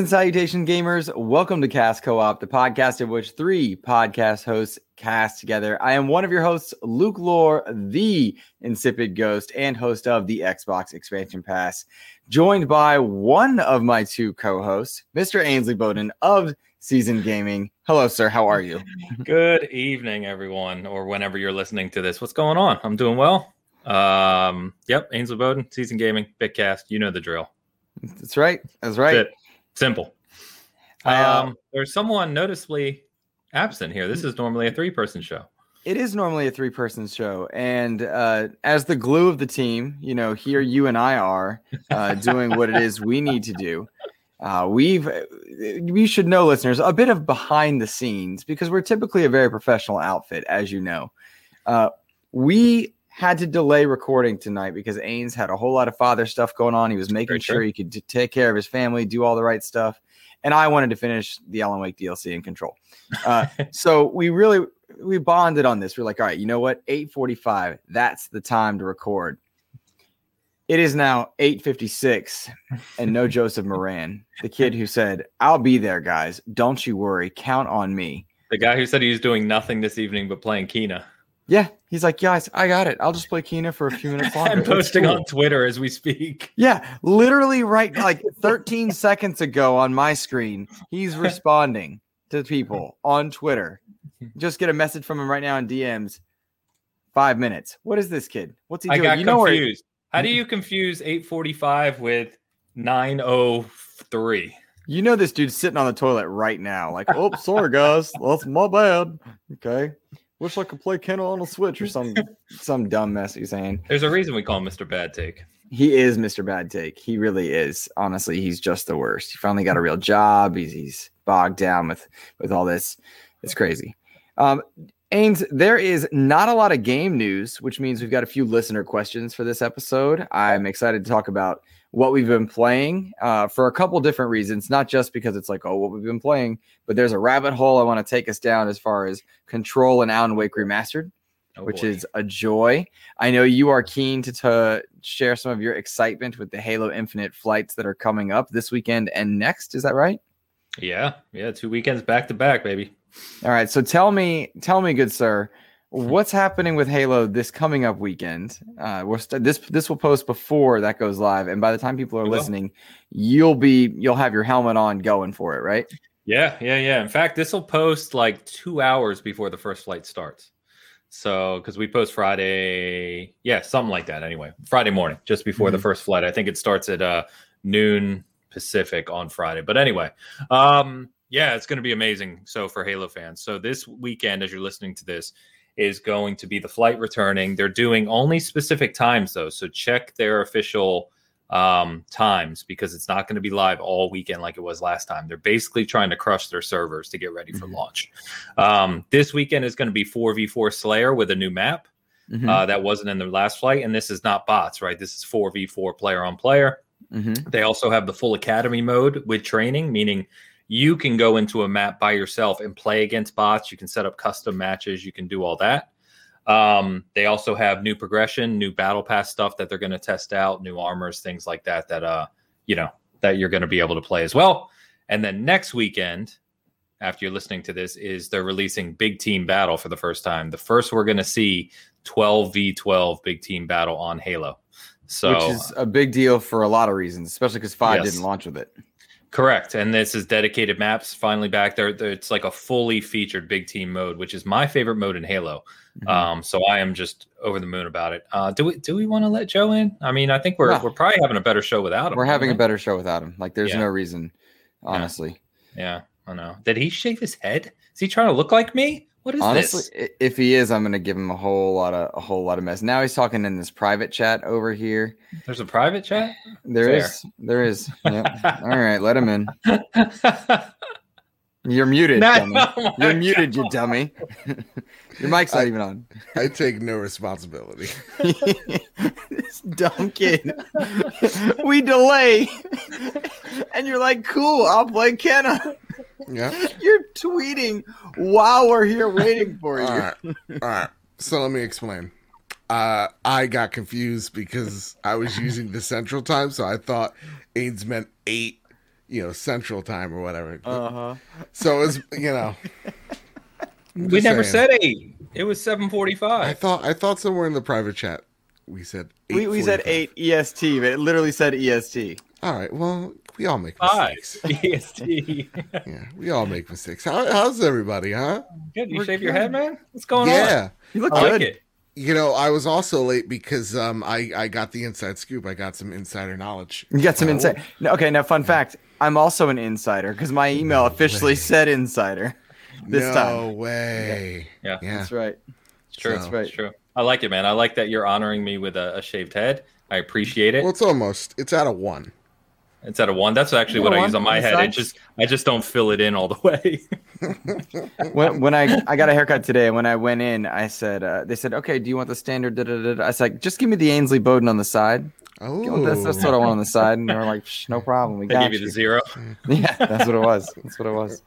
And salutation, gamers. Welcome to Cast Co op, the podcast in which three podcast hosts cast together. I am one of your hosts, Luke Lore, the insipid ghost, and host of the Xbox Expansion Pass, joined by one of my two co hosts, Mr. Ainsley Bowden of Season Gaming. Hello, sir. How are you? Good evening, everyone, or whenever you're listening to this. What's going on? I'm doing well. Um, yep, Ainsley Bowden, Season Gaming, Bitcast. You know the drill. That's right. That's right. That's Simple. Um, there's someone noticeably absent here. This is normally a three person show. It is normally a three person show. And uh, as the glue of the team, you know, here you and I are uh, doing what it is we need to do. Uh, we've, we should know, listeners, a bit of behind the scenes because we're typically a very professional outfit, as you know. Uh, we had to delay recording tonight because Ains had a whole lot of father stuff going on. He was making Very sure true. he could t- take care of his family, do all the right stuff, and I wanted to finish the Alan Wake DLC in control. Uh, so we really we bonded on this. We're like, all right, you know what? Eight forty five. That's the time to record. It is now eight fifty six, and no Joseph Moran, the kid who said, "I'll be there, guys. Don't you worry. Count on me." The guy who said he was doing nothing this evening but playing Kena Yeah, he's like, guys, I got it. I'll just play Kena for a few minutes longer. It's posting cool." on Twitter as we speak. Yeah, literally right like 13 seconds ago on my screen, he's responding to people on Twitter. Just get a message from him right now in DMs. Five minutes. What is this kid? What's he doing? I got you know where confused. How do you confuse 845 with 903? you know this dude's sitting on the toilet right now. Like, oh, sorry guys, that's my bad. Okay. Wish I could play Kendall on a Switch or some some dumb mess he's saying. There's a reason we call him Mr. Bad Take. He is Mr. Bad Take. He really is. Honestly, he's just the worst. He finally got a real job. He's he's bogged down with with all this. It's crazy. Um, Ains, there is not a lot of game news, which means we've got a few listener questions for this episode. I'm excited to talk about what we've been playing uh, for a couple different reasons, not just because it's like, oh, what we've been playing, but there's a rabbit hole I want to take us down as far as Control and Alan Wake Remastered Oh, which boy. is a joy. I know you are keen to, to share some of your excitement with the Halo Infinite flights that are coming up this weekend and next. Is that right? yeah, yeah, two weekends back to back, baby. All right. So tell me, tell me, good sir, what's happening with Halo this coming up weekend? Uh, we're st- this this will post before that goes live, and by the time people are listening, you'll be you'll have your helmet on going for it, right? Yeah, yeah, yeah. In fact, this will post like two hours before the first flight starts. So, because we post Friday, yeah, something like that. Anyway, Friday morning, just before the Mhm. first flight. I think it starts at uh, noon Pacific on Friday. But anyway, um, yeah, it's going to be amazing. So for Halo fans, so this weekend, as you're listening to this, is going to be the flight returning. They're doing only specific times though, so check their official um, times because it's not going to be live all weekend like it was last time. They're basically trying to crush their servers to get ready for Mhm. launch. Um, this weekend is going to be 4v4 Slayer with a new map Mhm, uh, that wasn't in the last flight. And this is not bots, right? This is 4v4 player on player. mhm. They also have the full academy mode with training, meaning you can go into a map by yourself and play against bots. You can set up custom matches. You can do all that. Um, they also have new progression, new battle pass stuff that they're going to test out, new armors, things like that. That uh, you know, that you're going to be able to play as well. And then next weekend, after you're listening to this, is they're releasing Big Team Battle for the first time. The first we're going to see 12 v 12 Big Team Battle on Halo. So Which is a big deal for a lot of reasons, especially because five Yes. didn't launch with it. Correct. And this is dedicated maps finally back there. there- It's like a fully featured big team mode, which is my favorite mode in Halo. Mhm. Um, so I am just over the moon about it. Uh, do we do we want to let Joe in? I mean, I think we're No. we're probably having a better show without him. We're having a better show without him. Like, there's Yeah. no reason, honestly. we? Yeah, I know. Did he shave his head? Is he trying to look like me? What is Honestly, this? if he is, I'm gonna give him a whole lot of a whole lot of mess. Now he's talking in this private chat over here. There's a private chat. There Fair. is, there is. Yep. All right, let him in. You're muted, No, dummy. oh You're muted, you dummy. Your mic's not I- even on. I take no responsibility. this dumb kid. we delay, and you're like, "Cool, I'll play Kena." Yeah. You're tweeting while we're here waiting for you. All right. All right. So let me explain. Uh, I got confused because I was using the central time, so I thought AIDS meant eight you know Central Time or whatever. Uh huh. so it's you know. We never saying. said eight. It was seven forty-five. I thought I thought somewhere in the private chat we said We, we said eight EST, but it literally said EST. All right. Well, we all make Five. mistakes. EST. Yeah, we all make mistakes. How, how's everybody, huh? Good. You We're shave your head, man? What's going on? yeah. You look? I good. like it. You know, I was also late because um I I got the inside scoop. I got some insider knowledge. You got some Uh, insight. No, okay, now fun fact: I'm also an insider because my email officially way. said insider this no time. No way. Yeah. Yeah. That's right. It's true. So- It's true. I like it, man. I like that you're honoring me with a, a shaved head. I appreciate it. Well, it's almost. It's out of one. It's at a one. That's actually Yeah, what I use on my on the head. It just I just don't fill it in all the way. When, when I, I got a haircut today, when I went in, I said, uh, they said, okay, do you want the standard? Da, da, da, da. I said, like, just give me the Ainsley Bowden on the side. Oh, That's, that's what I want on the side. And they were like, Shh, no problem. We got give you you. the zero. Yeah, that's what it was. That's what it was.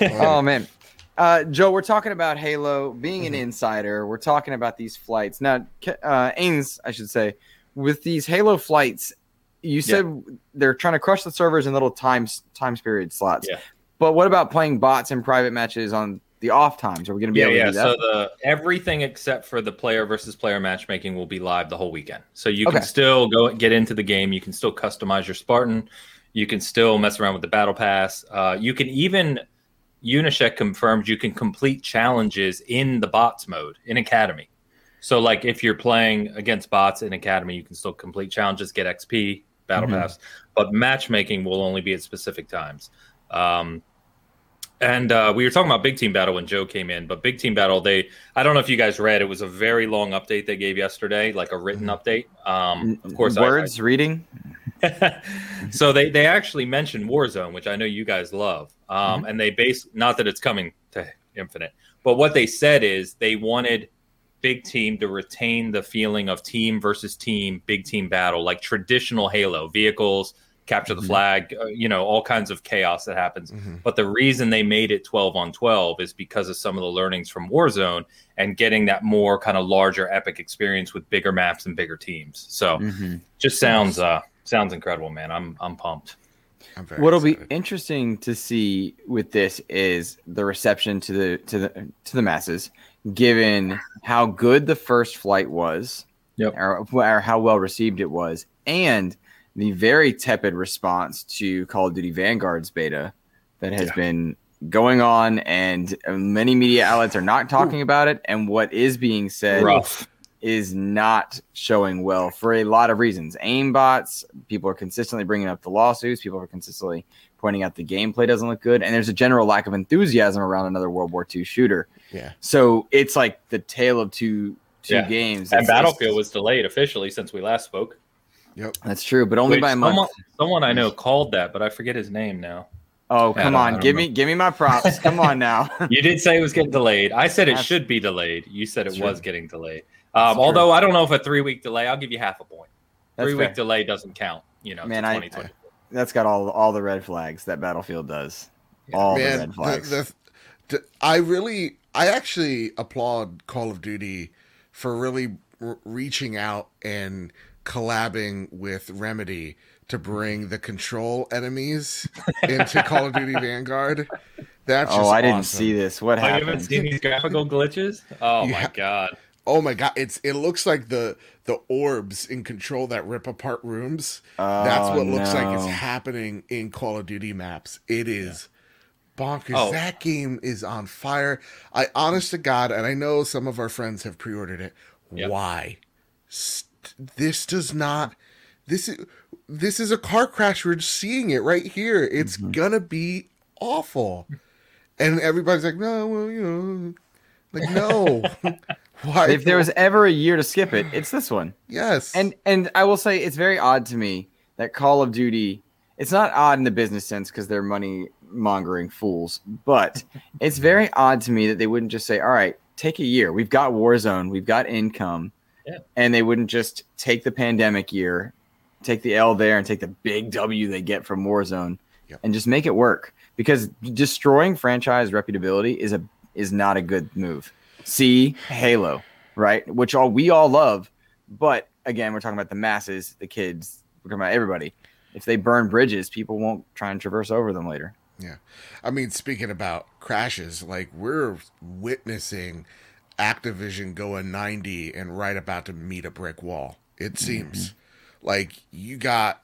oh man, uh, Joe, we're talking about Halo being an insider. We're talking about these flights now. Uh, Ains, I should say, with these Halo flights, you said they're trying to crush the servers in little times times period slots. Yeah. But what about playing bots in private matches on the off times? Are we going to be Yeah, able to yeah. do that? So the everything except for the player versus player matchmaking will be live the whole weekend. So you can still go get into the game. You can still customize your Spartan. You can still mess around with the battle pass. Uh, you can even Unyshek confirmed you can complete challenges in the bots mode in Academy. So like if you're playing against bots in Academy, you can still complete challenges, get XP, battle Mhm. pass. But matchmaking will only be at specific times. Um, and uh, we were talking about Big Team Battle when Joe came in, but Big Team Battle, they I don't know if you guys read, it was a very long update they gave yesterday, like a written update. Um, of course, I- words reading. So they they actually mentioned Warzone, which I know you guys love, um, and they base not that it's coming to Infinite, but what they said is they wanted Big Team to retain the feeling of team versus team, big team battle, like traditional Halo vehicles, capture the Mhm. flag, uh, you know, all kinds of chaos that happens. Mhm. But the reason they made it 12 on 12 is because of some of the learnings from Warzone and getting that more kind of larger epic experience with bigger maps and bigger teams. So Mhm. just sounds uh sounds incredible, man. I'm I'm pumped. I'm What'll be interesting to see with this is the reception to the to the to the masses, given how good the first flight was, Yep. or, or how well received it was, and the very tepid response to Call of Duty Vanguard's beta that has Yeah. been going on, and many media outlets are not talking about it, and what is being said Rough. is not showing well for a lot of reasons. Aimbots, people are consistently bringing up the lawsuits. People are consistently pointing out the gameplay doesn't look good, and there's a general lack of enthusiasm around another World War II shooter. Yeah. So it's like the tale of two two Yeah. games. And Battlefield was delayed officially since we last spoke. That's true, but only Which by a month. someone, someone I know called that, but I forget his name now. oh come on, give know. me give me my props. come on now. You did say it was getting delayed. I said it should be delayed. You said it was true. getting delayed. That's Um, true. although I don't know if a three week delay, I'll give you half a point. That's three week delay doesn't count. You know, Man, to I- 2020. That's got all all the red flags that Battlefield does. All the Man, red the, flags. the, the, I really, I actually applaud Call of Duty for really r- reaching out and collabing with Remedy to bring the control enemies into Call of Duty Vanguard. That's oh, just oh, I didn't see this. What Oh, you haven't seen these graphical glitches? Oh You my god! Oh my god, it's it looks like the the orbs in control that rip apart rooms. That's Oh, what looks like is happening in Call of Duty maps. It is bonkers. Oh. That game is on fire. I honest to God, and I know some of our friends have pre-ordered it. Yep. Why? St- this does not. This is this is a car crash. We're seeing it right here. It's Mm-hmm. gonna be awful. And everybody's like, no, well, you know, like no. Why? If there was ever a year to skip it, it's this one. yes, And and I will say it's very odd to me that Call of Duty. It's not odd in the business sense because they're money mongering fools, but it's very odd to me that they wouldn't just say, "All right, take a year. We've got Warzone, we've got income," Yeah. and they wouldn't just take the pandemic year, take the L there, and take the big W they get from Warzone, Yep. and just make it work. Because destroying franchise reputability is a is not a good move. See Halo, right? Which all we all love, but again, we're talking about the masses, the kids. We're talking about everybody. if they burn bridges, people won't try and traverse over them later. Yeah. I mean, speaking about crashes, like we're witnessing Activision going 90 and right about to meet a brick wall. It seems mm-hmm. like you got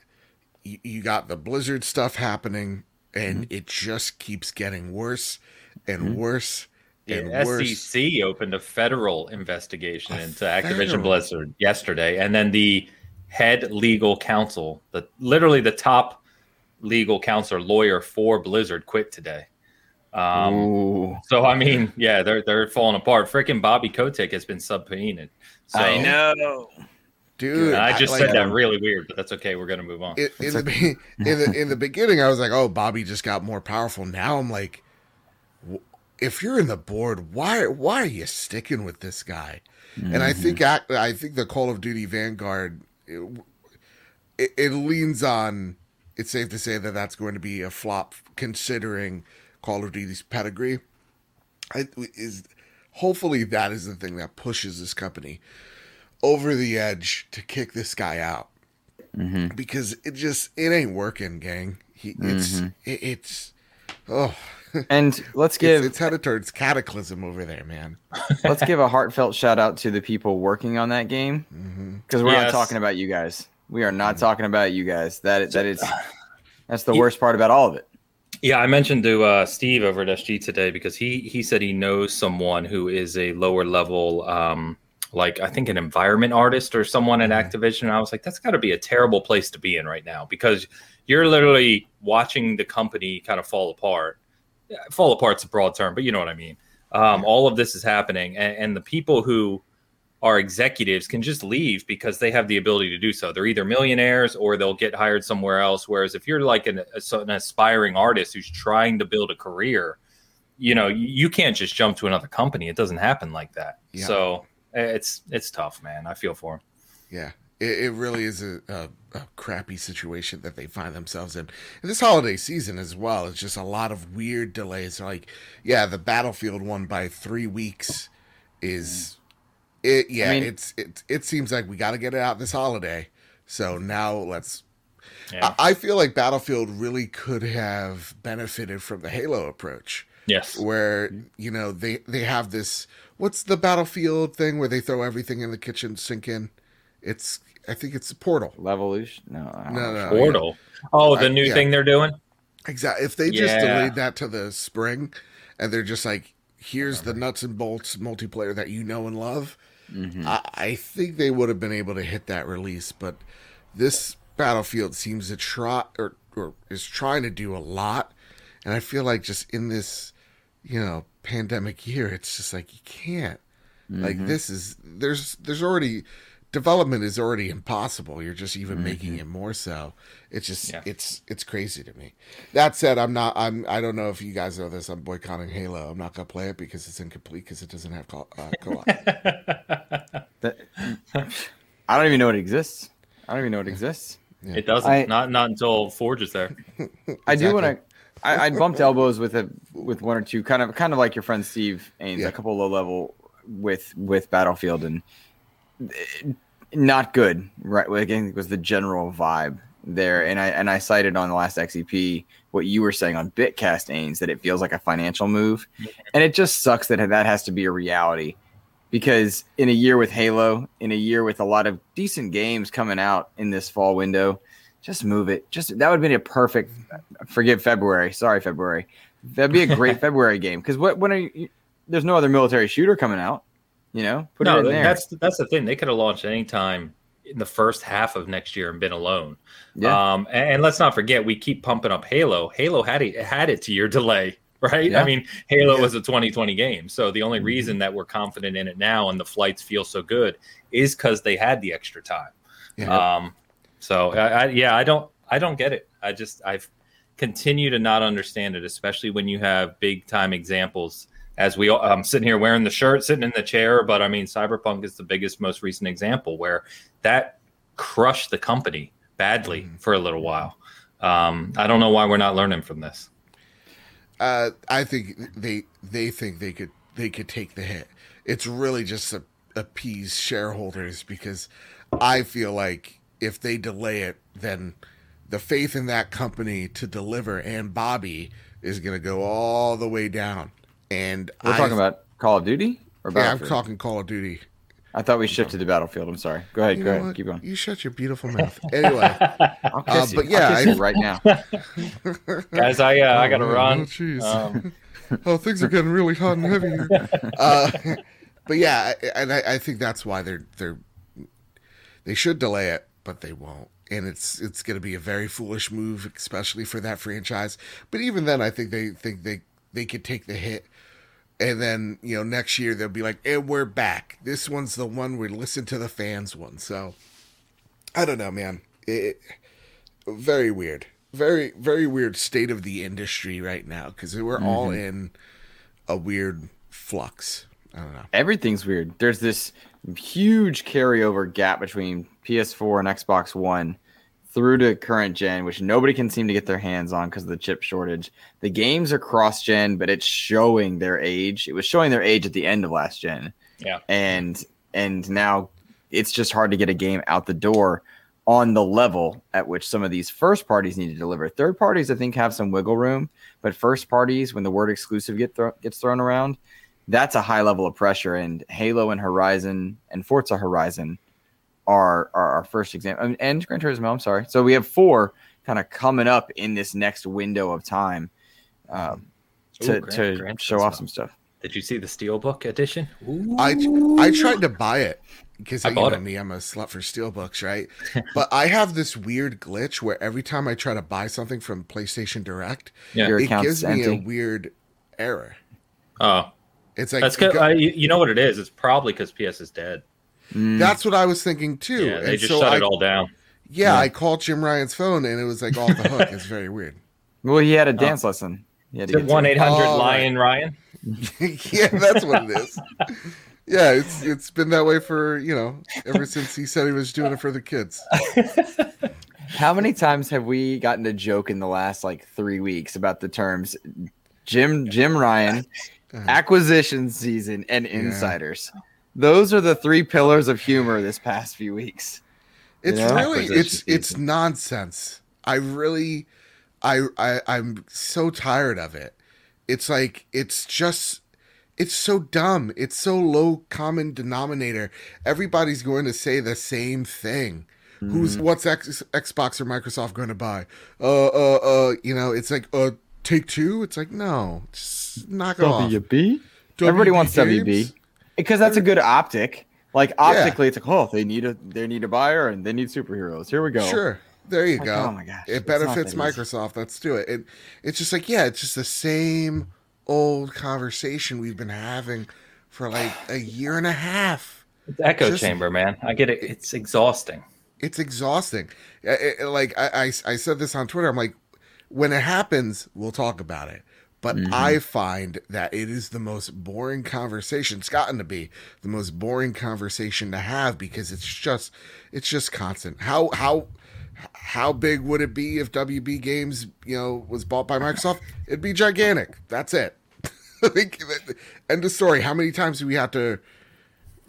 you, you got the Blizzard stuff happening and mm-hmm. it just keeps getting worse and mm-hmm. worse. And yeah, worse. SEC opened a federal investigation a into federal. Activision Blizzard yesterday, and then the head legal counsel, the literally the top legal counsel lawyer for Blizzard, quit today. Um, so I mean, yeah, they're they're falling apart. Freaking Bobby Kotick has been subpoenaed. So, I know. Dude, I just I, said like, that really weird, but that's okay. We're gonna move on. In, in the in the in the beginning, I was like, "Oh, Bobby just got more powerful." Now I'm like, if you're in the board, why why are you sticking with this guy? Mm-hmm. And I think mm-hmm. I, I think the Call of Duty Vanguard it, it, it leans on. It's safe to say that that's going to be a flop, considering Call of Duty's pedigree. I, is hopefully that is the thing that pushes this company over the edge to kick this guy out mm-hmm. because it just it ain't working, gang. He, it's mm-hmm. it, it's oh. And let's give it's, it's, headed towards cataclysm over there, man. let's give a heartfelt shout out to the people working on that game because mm-hmm. we're yes. not talking about you guys. We are not mm-hmm. talking about you guys. That that is that's the worst part about all of it. Yeah, I mentioned to uh, Steve over at SG today because he he said he knows someone who is a lower level um, like I think an environment artist or someone at mm-hmm. Activision. And I was like, that's got to be a terrible place to be in right now because you're literally watching the company kind of fall apart. Fall apart's a broad term, but you know what I mean. Um, all of this is happening, and, and, the people who are executives can just leave because they have the ability to do so. They're either millionaires or they'll get hired somewhere else. Whereas if you're like an, an aspiring artist who's trying to build a career, you know, you can't just jump to another company. It doesn't happen like that. Yeah. So eh, it's it's tough, man. I feel for him. Yeah, it, it really is a, a, a, crappy situation that they find themselves in. And this holiday season as well. It's just a lot of weird delays. Like, yeah, the Battlefield one by three weeks is it. Yeah, I mean, it's it. It seems like we got to get it out this holiday. So now let's. Yeah. I, I feel like Battlefield really could have benefited from the Halo approach. Yes, where you know they they have this what's the battlefield thing where they throw everything in the kitchen sink in? It's I think it's the Portal. Levolution? No, no, no, Portal. Yeah. Oh, the new yeah. thing they're doing. Exactly. If they just yeah. delayed that to the spring, and they're just like, here's the nuts and bolts multiplayer that you know and love. Mm-hmm. I, I think they would have been able to hit that release, but this Battlefield seems to try or, or is trying to do a lot, and I feel like just in this, you know, pandemic year, it's just like you can't. Mm-hmm. Like this is there's there's already development is already impossible. You're just even mm-hmm. making it more so. It's just yeah. it's it's crazy to me. That said, I'm not I'm I don't know if you guys know this. I'm boycotting Halo. I'm not gonna play it because it's incomplete because it doesn't have co- uh, co-op. that, I don't even know it exists. I don't even know it exists. Yeah. It doesn't. I, not not until Forge is there. exactly. I do want to. I, I bumped elbows with a with one or two, kind of kind of like your friend Steve Ains, yeah. a couple low level with with Battlefield, and not good. Right, again, was the general vibe there, and I and I cited on the last XEP what you were saying on Bitcast Ains that it feels like a financial move, and it just sucks that that has to be a reality because in a year with Halo, in a year with a lot of decent games coming out in this fall window, just move it. Just that would be a perfect. Forgive February. Sorry, February. That'd be a great February game because what when are you, there's no other military shooter coming out. You know, put no, it in there. That's that's the thing. They could have launched any time in the first half of next year and been alone. Yeah. Um, and, and, let's not forget, we keep pumping up Halo. Halo had it had its year delay, right? Yeah. I mean, Halo yeah. was a 2020 game, so the only mm-hmm. reason that we're confident in it now and the flights feel so good is because they had the extra time. Yeah. Um, so I, I, yeah, I don't I don't get it. I just I've continue to not understand it, especially when you have big time examples. As we, I'm sitting here wearing the shirt, sitting in the chair, but I mean, Cyberpunk is the biggest, most recent example where that crushed the company badly mm-hmm. for a little while. Um, I don't know why we're not learning from this. Uh, I think they they think they could they could take the hit. It's really just to appease shareholders because I feel like if they delay it, then the faith in that company to deliver and Bobby is going to go all the way down. And We're I- talking about Call of Duty or yeah, I'm talking Call of Duty. I thought we shifted to Battlefield. I'm sorry. Go ahead. You go ahead. what? Keep going. You shut your beautiful mouth. Anyway, I'll kiss Uh, you. but I'll yeah, kiss I- you right now. Guys, I uh, I gotta Oh, man. run. Oh, jeez. Um, oh, things are getting really hot and heavy here. Uh, but yeah, I- and I, I think that's why they're they're they should delay it, but they won't. And it's it's going to be a very foolish move, especially for that franchise. But even then, I think they think they they could take the hit, and then you know next year they'll be like, "And we're back. This one's the one we listen to the fans one." So I don't know, man. It, very weird, very very weird state of the industry right now because we're all mm-hmm. in a weird flux. I don't know. Everything's weird. There's this huge carryover gap between PS4 and Xbox One through to current gen, which nobody can seem to get their hands on because of the chip shortage. The games are cross gen, but it's showing their age. It was showing their age at the end of last gen. Yeah. And and now it's just hard to get a game out the door on the level at which some of these first parties need to deliver. Third parties, I think, have some wiggle room, but first parties, when the word exclusive get thro- gets thrown around, that's a high level of pressure. And Halo and Horizon and Forza Horizon are, are our first example, and, and Gran Turismo. I'm sorry. So we have four kind of coming up in this next window of time um, to, Ooh, Gran- to Gran show off some stuff. Did you see the Steelbook edition? I I tried to buy it because I you bought know it. me, I'm a slut for steelbooks, right? but I have this weird glitch where every time I try to buy something from PlayStation Direct, Yeah. Your it account's gives me a weird error. Oh, It's like that's good. go- I, you you know what it is? It's probably because PS is dead. Mm. that's what I was thinking too. Yeah, they and just so shut I, it all down. Yeah, Yeah. I called Jim Ryan's phone and it was like off the hook. It's very weird. well, he had a dance lesson. He had to Is it one eight hundred Oh, Lion Ryan? yeah, that's what it is. Yeah, it's it's been that way for you know ever since he said he was doing it for the kids. How many times have we gotten a joke in the last like three weeks about the terms Jim Jim Ryan, acquisition season, and insiders? Those are the three pillars of humor this past few weeks. It's You know? really Acquisition it's it's season. nonsense. I really I I I'm so tired of it. It's like it's just it's so dumb. It's so low common denominator. Everybody's going to say the same thing. Who's what's X, Xbox or Microsoft going to buy? Uh uh uh you know, it's like uh take two. It's like no, just knock it off. WB. Everybody wants games? WB because that's a good optic. Like optically, it's like oh they need a they need a buyer and they need superheroes. Here we go. Sure. There you Like, go. oh my gosh, It benefits. Microsoft. Let's do it. And it's just like, yeah, it's just the same old conversation we've been having for like a year and a half. It's echo Just- chamber, man. I get it. It's exhausting. It's exhausting. I- I- like I, I, I said this on Twitter. I'm like, when it happens, we'll talk about it. But Mm-hmm. I find that it is the most boring conversation. It's gotten to be the most boring conversation to have because it's just, it's just constant. How how how big would it be if WB Games, you know, was bought by Microsoft? It'd be gigantic. That's it. End of story. How many times do we have to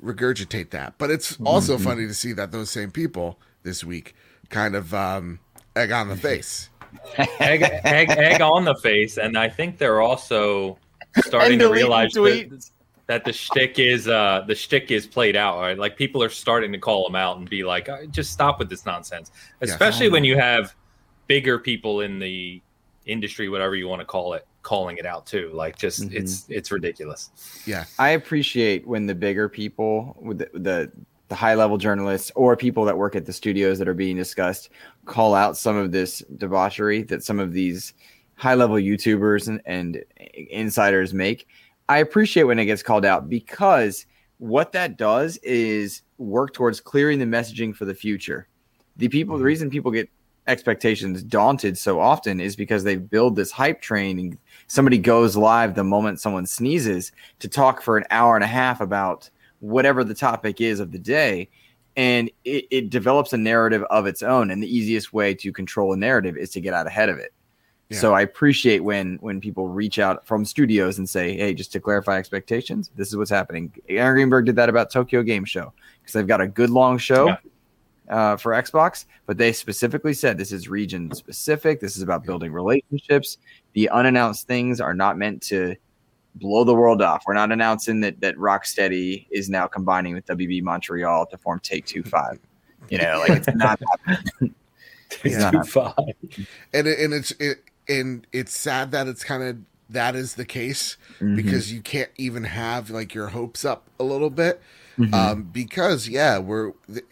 regurgitate that? But it's also funny to see that those same people this week kind of um, egg on the face. Egg, egg, egg on the face, and I think they're also starting to realize that, that the shtick is uh the shtick is played out. Right? Like people are starting to call them out and be like, "Uh, just stop with this nonsense. Especially when you have bigger people in the industry, whatever you want to call it, calling it out too. Like, just Mhm. it's it's ridiculous. Yeah. I appreciate when the bigger people, with the, the the high level journalists or people that work at the studios that are being discussed, call out some of this debauchery that some of these high level YouTubers and, and insiders make. I appreciate when it gets called out because what that does is work towards clearing the messaging for the future. The people, the mm-hmm. reason people get expectations daunted so often is because they build this hype train and somebody goes live the moment someone sneezes to talk for an hour and a half about whatever the topic is of the day and it, it develops a narrative of its own and the easiest way to control a narrative is to get out ahead of it Yeah. so i appreciate when when people reach out from studios and say hey just to clarify expectations this is what's happening aaron greenberg did that about tokyo game show because they've got a good long show Yeah. uh, for Xbox, but they specifically said this is region specific. This is about building relationships. The unannounced things are not meant to blow the world off. We're not announcing that that Rocksteady is now combining with WB Montreal to form Take Two Five. You know, like it's not. It's not too far. and it, and it's it and it's sad that it's kind of that is the case Mhm. because you can't even have like your hopes up a little bit Mhm. um because yeah we're the,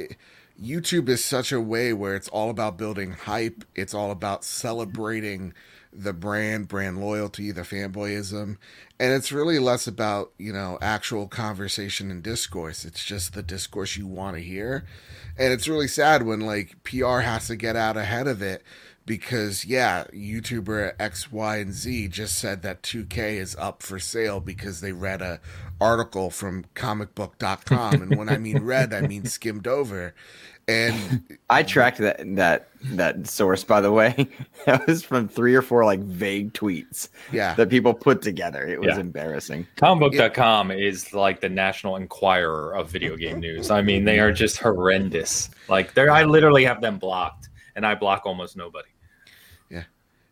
youtube is such a way where it's all about building hype it's all about celebrating the brand brand loyalty the fanboyism. And it's really less about you know actual conversation and discourse. It's just the discourse you want to hear. And it's really sad when like pr has to get out ahead of it because yeah youtuber x y and z just said that 2k is up for sale because they read a article from comicbook.com and when i mean read i mean skimmed over and I tracked that that that source by the way. That was from three or four like vague tweets yeah that people put together. It was Yeah. embarrassing. Comicbook.com is like the National Enquirer of video game news. I mean, they are just horrendous. Like, they're, I literally have them blocked, and I block almost nobody. Yeah.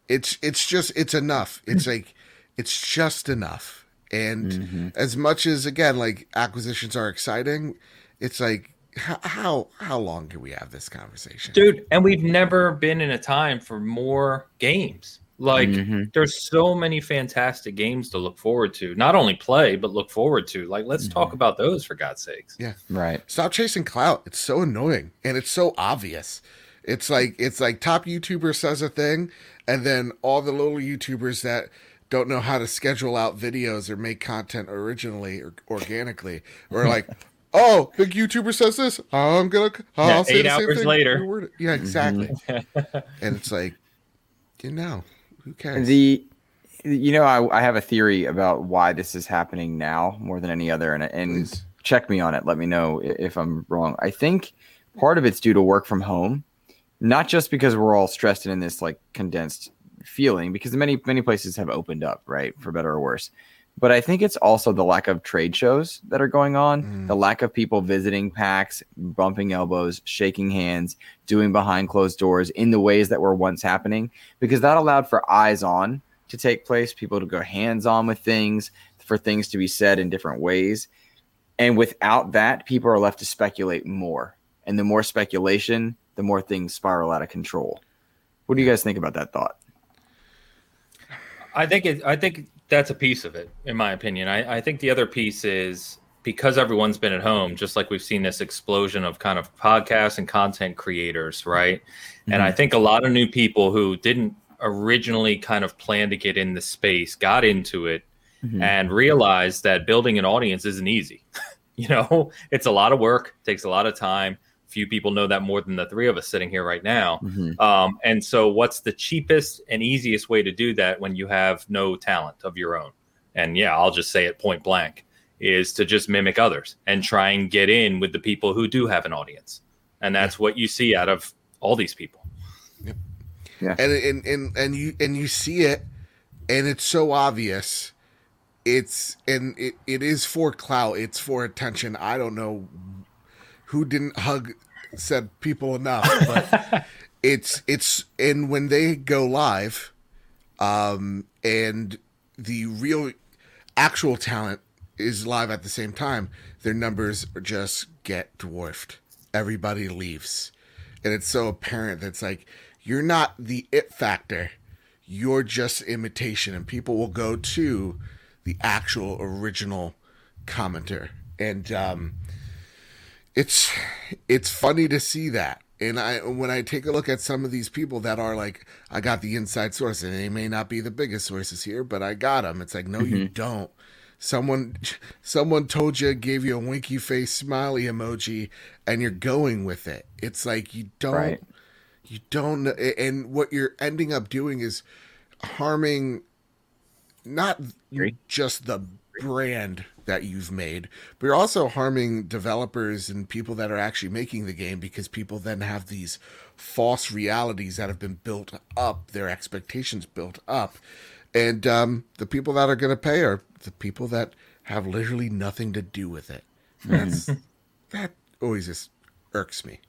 It's it's just it's enough it's like it's just enough and Mhm. as much as again like acquisitions are exciting it's like how how, how long can we have this conversation Dude, and we've never been in a time for more games. Like, Mhm. there's so many fantastic games to look forward to. Not only play, but look forward to. Like, let's talk about those for God's sakes. Yeah. Right. stop chasing clout it's so annoying and it's so obvious it's like it's like top youtuber says a thing and then all the little youtubers that don't know how to schedule out videos or make content originally or organically or like oh big youtuber says this i'm gonna i'll Yeah, say eight the same hours thing, later. reword it. yeah mm-hmm. exactly and it's like you know who cares The you know I, I have a theory about why this is happening now more than any other and and Please. check me on it. Let me know if I'm wrong. I think part of it's due to work from home, not just because we're all stressed and in this like condensed feeling, because many many places have opened up, right, for better or worse. But I think it's also the lack of trade shows that are going on, Mm. the lack of people visiting packs, bumping elbows, shaking hands, doing behind closed doors in the ways that were once happening, because that allowed for eyes on to take place, people to go hands on with things, for things to be said in different ways. And without that, people are left to speculate more. And the more speculation, the more things spiral out of control. What do you guys think about that thought? I think it. I think that's a piece of it, in my opinion. I, I think the other piece is because everyone's been at home, just like we've seen this explosion of kind of podcasts and content creators, right? And I think a lot of new people who didn't originally kind of plan to get in the space got into it Mhm. and realized that building an audience isn't easy. you know, it's a lot of work, takes a lot of time. Few people know that more than the three of us sitting here right now. Mhm. Um, and so, what's the cheapest and easiest way to do that when you have no talent of your own? And yeah, I'll just say it point blank is to just mimic others and try and get in with the people who do have an audience. And that's what you see out of all these people. and and and and you and you see it and it's so obvious it's and it, it is for clout it's for attention i don't know who didn't hug said people enough but it's it's and when they go live um and the real actual talent is live at the same time their numbers just get dwarfed. Everybody leaves. And it's so apparent that it's like you're not the it factor. You're just imitation. And people will go to the actual original commenter. And um it's it's funny to see that. And i when i take a look at some of these people that are like i got the inside source and they may not be the biggest sources here but i got them it's like no you mm-hmm. don't. Someone someone told you gave you a winky face smiley emoji and you're going with it. It's like you don't Right. you don't and what you're ending up doing is harming not just the brand that you've made but you're also harming developers and people that are actually making the game because people then have these false realities that have been built up their expectations built up and um, the people that are going to pay are the people that have literally nothing to do with it that's that always just irks me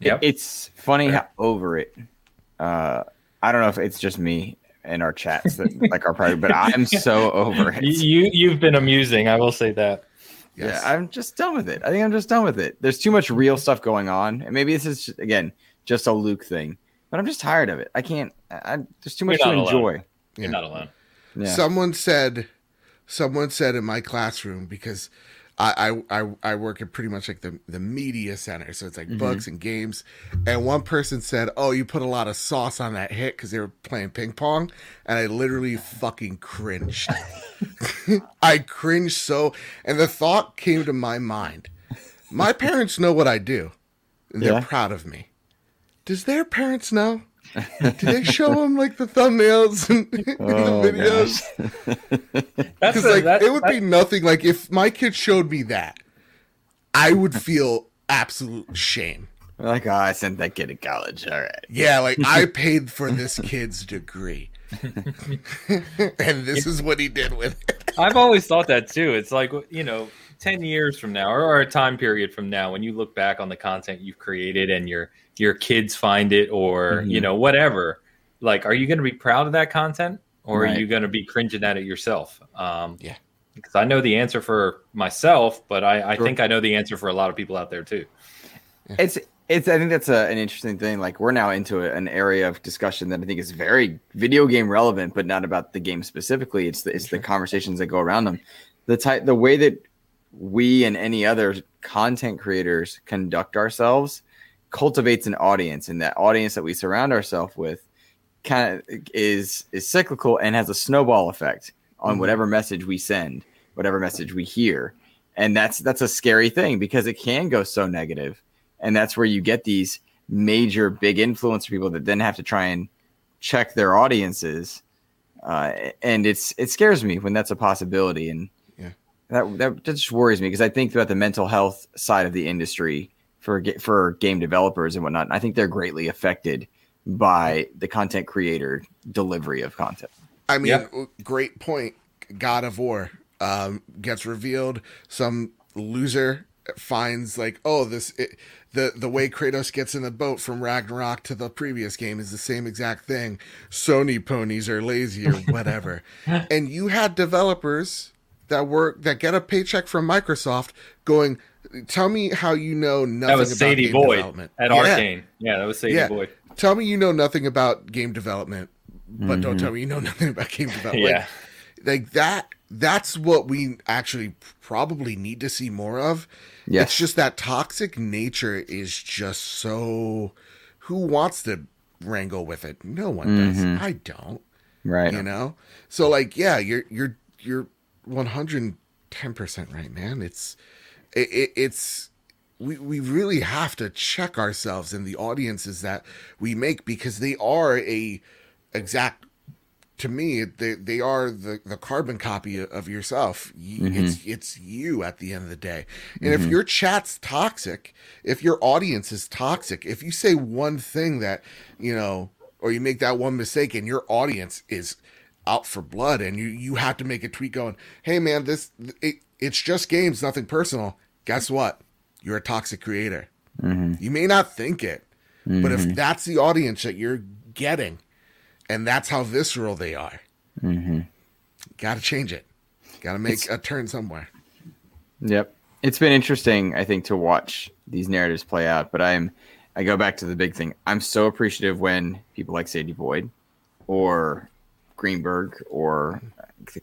Yep. It's funny how over it. Uh, I don't know if it's just me in our chats that like our private, but I'm so over it. You you've been amusing. I will say that. Yes. Yeah, I'm just done with it. I think I'm just done with it. There's too much real stuff going on, and maybe this is just, again just a Luke thing. But I'm just tired of it. I can't. I, I- there's too much to alone. enjoy. You're Yeah. not alone. Yeah. Someone said, someone said in my classroom because I I, I, work at pretty much like the, the media center, so it's like mm-hmm. books and games. And one person said, "Oh, you put a lot of sauce on that hit because they were playing ping pong," and I literally fucking cringed. I cringed so, and the thought came to my mind: my parents know what I do, and they're Yeah. proud of me. Does their parents know? Do they show them like the thumbnails and, and Oh, the videos? Because like that- it would that- be nothing. Like if my kid showed me that, I would feel absolute shame. like, oh, I sent that kid to college. All right. Yeah, like I paid for this kid's degree, and this is what he did with it. I've always thought that too. It's like you know, ten years from now, or, or a time period from now, when you look back on the content you've created and your your kids find it, or you Mhm. know, whatever. Like, are you going to be proud of that content, or Right. are you going to be cringing at it yourself? Um, Yeah. Because I know the answer for myself, but I, I Sure. think I know the answer for a lot of people out there too. It's it's. I think that's a, an interesting thing. Like we're now into a, an area of discussion that I think is very video game relevant, but not about the game specifically. It's the it's the conversations that go around them. The type, the way that we and any other content creators conduct ourselves cultivates an audience, and that audience that we surround ourselves with kind of is is cyclical and has a snowball effect on Mhm. whatever message we send, whatever message we hear, and that's that's a scary thing because it can go so negative and that's where you get these major big influencer people that then have to try and check their audiences uh, and it's it scares me when that's a possibility and Yeah. that that just worries me because i think about the mental health side of the industry for for game developers and whatnot and i think they're greatly affected by the content creator delivery of content I mean, Yep. great point. God of War um, gets revealed. Some loser finds like, oh, this it, the the way Kratos gets in the boat from Ragnarok to the previous game is the same exact thing. Sony ponies are lazy or whatever. and you had developers that work that get a paycheck from Microsoft going. Tell me how you know nothing That was about Sadie game Boyd development. at Yeah. Arkane. Yeah, that was Sadie Yeah. Boyd. Tell me you know nothing about game development, but don't tell me you know nothing about game development. Like, Yeah. like that that's what we actually probably need to see more of Yes. it's just that toxic nature is just so who wants to wrangle with it no one Mhm. does i don't right you know so like yeah you're you're you're 110% right man it's it, it, it's we, we really have to check ourselves and the audiences that we make because they are a exact to me they, they are the, the carbon copy of yourself. Y- mm-hmm. it's it's you at the end of the day. And if mm-hmm. your chat's toxic if your audience is toxic if you say one thing that you know or you make that one mistake and your audience is out for blood and you you have to make a tweet going hey man this it, it's just games nothing personal guess what you're a toxic creator mm-hmm. you may not think it but if mm-hmm. that's the audience that you're getting and that's how visceral they are mm-hmm. got to change it got to make a turn somewhere Yep. It's been interesting, I think, to watch these narratives play out. But I'm, I go back to the big thing. I'm so appreciative when people like Sadie Boyd or Greenberg or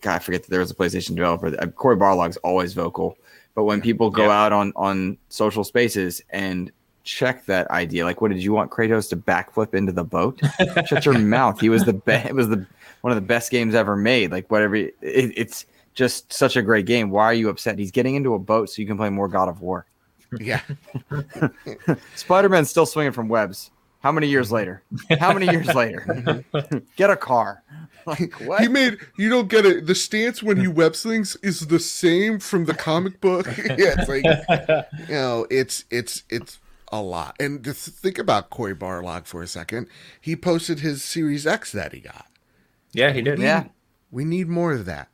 God, I forget that there was a PlayStation developer. Cory Barlog's always vocal. But when people go Yeah. out on on social spaces and check that idea, like, what did you want Kratos to backflip into the boat? Shut your mouth. He was the best. It was the one of the best games ever made. Like whatever. It, it's just such a great game. Why are you upset? He's getting into a boat so you can play more God of War. yeah Spider Man's still swinging from webs. How many years later? How many years later? Get a car. Like what? he made you don't get it the stance when he web slings is the same from the comic book yeah it's like you know it's it's it's a lot and just think about Cory Barlog for a second he posted his Series X that he got Yeah, he did. yeah. we need more of that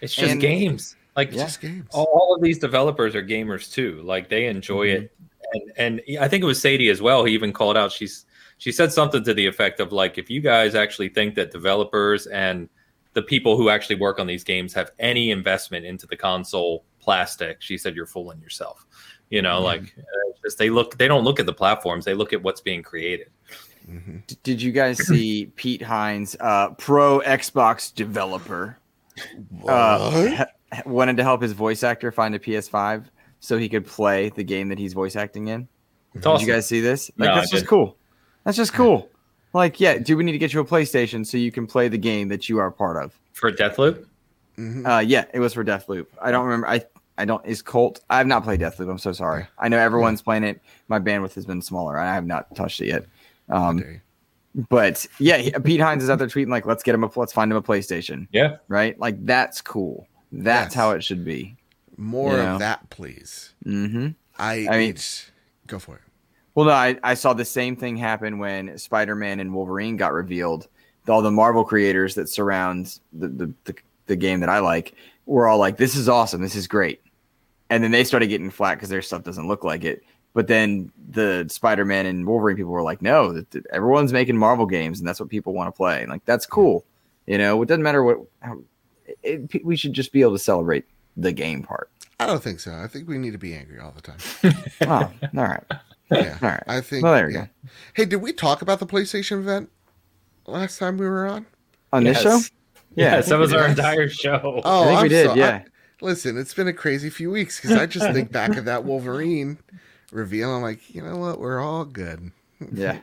It's just And- games. Like Yeah. just games all, all of these developers are gamers too. Like they enjoy mm-hmm. it and, and I think it was Sadie as well. He even called out. She's she said something to the effect of like, if you guys actually think that developers and the people who actually work on these games have any investment into the console plastic, she said you're fooling yourself. You know, mm-hmm. like uh, just they look, they don't look at the platforms, they look at what's being created. Mm-hmm. Did you guys see Pete Hines, uh, pro Xbox developer, uh, wanted to help his voice actor find a PS5 so he could play the game that he's voice acting in? Did awesome. you guys see this? Like, no, that's just cool. That's just cool. Like, yeah, do we need to get you a PlayStation so you can play the game that you are part of? For Deathloop? Mm-hmm. Uh, yeah, it was for Deathloop. I don't remember. I I don't. Is Colt? I have not played Deathloop. I'm so sorry. I know everyone's yeah. playing it. My bandwidth has been smaller. I have not touched it yet. Um, but yeah, he, Pete Hines is out there tweeting like, "Let's get him a let's find him a PlayStation." Yeah, right. Like that's cool. That's yes. how it should be. More you know? of that, please. Mm-hmm. I, I mean, go for it. Well, no, I, I saw the same thing happen when Spider Man and Wolverine got revealed. All the Marvel creators that surround the, the, the, the game that I like were all like, this is awesome. This is great. And then they started getting flat because their stuff doesn't look like it. But then the Spider Man and Wolverine people were like, no, that, that everyone's making Marvel games and that's what people want to play. And like, that's cool. You know, it doesn't matter what, how, it, we should just be able to celebrate the game part. I don't think so. I think we need to be angry all the time. oh, all right. Yeah. All right. I think. Well, there we yeah. go. Hey, did we talk about the PlayStation event last time we were on? On yes. this show? Yeah, yes, that was our entire show. Oh, I think I'm we did. So, yeah. I, listen, it's been a crazy few weeks because I just think back of that Wolverine reveal. I'm like, you know what? We're all good. Yeah,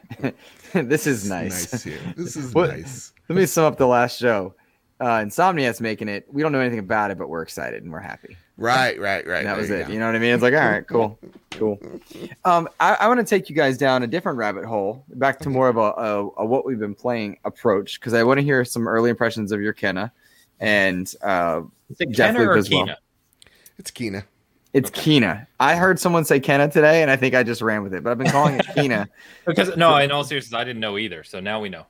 this is nice. nice here. This is nice. Let me sum up the last show. Uh, Insomniac's making it. We don't know anything about it, but we're excited and we're happy. Right, right, right. And that was it. You, you, know what I mean? It's like, all right, cool, cool. Um, I, I want to take you guys down a different rabbit hole, back to more of a, a, a what we've been playing approach, because I want to hear some early impressions of your Kena and uh, Is it Jeff Luke as well. Kena? It's Kena. It's okay. Kena. I heard someone say Kena today, and I think I just ran with it, but I've been calling it Kena. because no, in all seriousness, I didn't know either. So now we know.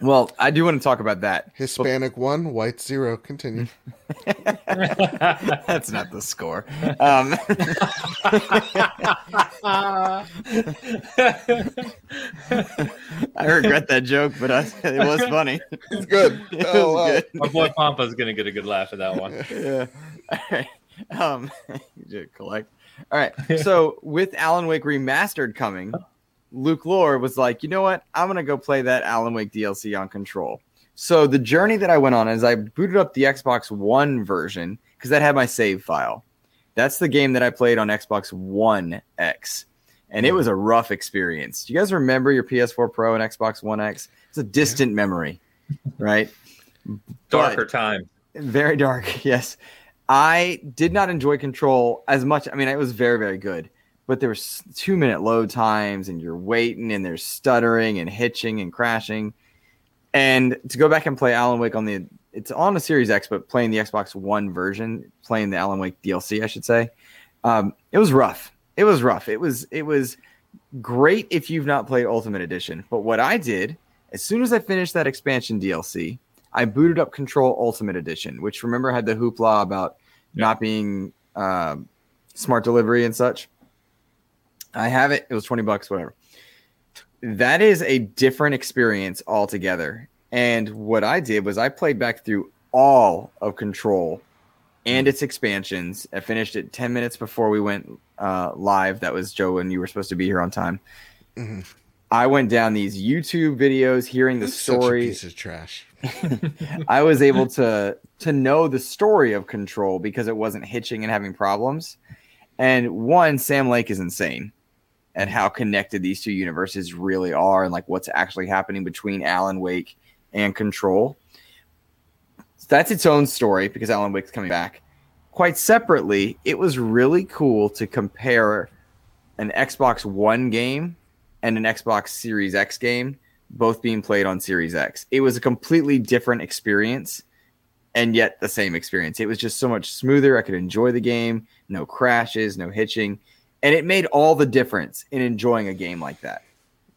Well, I do want to talk about that. Hispanic but... one, white zero. Continue. That's not the score. Um... I regret that joke, but I, it was funny. It's good. It oh, wow. good. My boy Pampa's gonna get a good laugh at that one. Yeah. All right. Um, collect. All right. So with Alan Wake remastered coming, Luke Lore was like, you know what? I'm gonna go play that Alan Wake DLC on Control. So the journey that I went on is I booted up the Xbox One version because that had my save file. That's the game that I played on Xbox One X, and it hmm. was a rough experience. Do you guys remember your PS4 Pro and Xbox One X? It's a distant memory, right? Darker but, time. Very dark. Yes, I did not enjoy Control as much. I mean, it was very very good but there was two minute load times and you're waiting and there's stuttering and hitching and crashing. And to go back and play Alan Wake on the it's on the Series X, but playing the Xbox One version, playing the Alan Wake DLC, I should say, um, it was rough. It was rough. It was it was great if you've not played Ultimate Edition. But what I did as soon as I finished that expansion DLC, I booted up Control Ultimate Edition, which remember had the hoopla about yeah. not being uh, smart delivery and such. I have it. It was 20 bucks, whatever. That is a different experience altogether. And what I did was I played back through all of Control and its expansions. I finished it 10 minutes before we went uh, live. That was Joe, and you were supposed to be here on time. Mm-hmm. I went down these YouTube videos, hearing the That's story. piece of trash. I was able to to know the story of Control because it wasn't hitching and having problems. And one, Sam Lake is insane and how connected these two universes really are and like what's actually happening between Alan Wake and Control. So that's its own story because Alan Wake's coming back. Quite separately, it was really cool to compare an Xbox One game and an Xbox Series X game, both being played on Series X. It was a completely different experience and yet the same experience. It was just so much smoother. I could enjoy the game, no crashes, no hitching and it made all the difference in enjoying a game like that.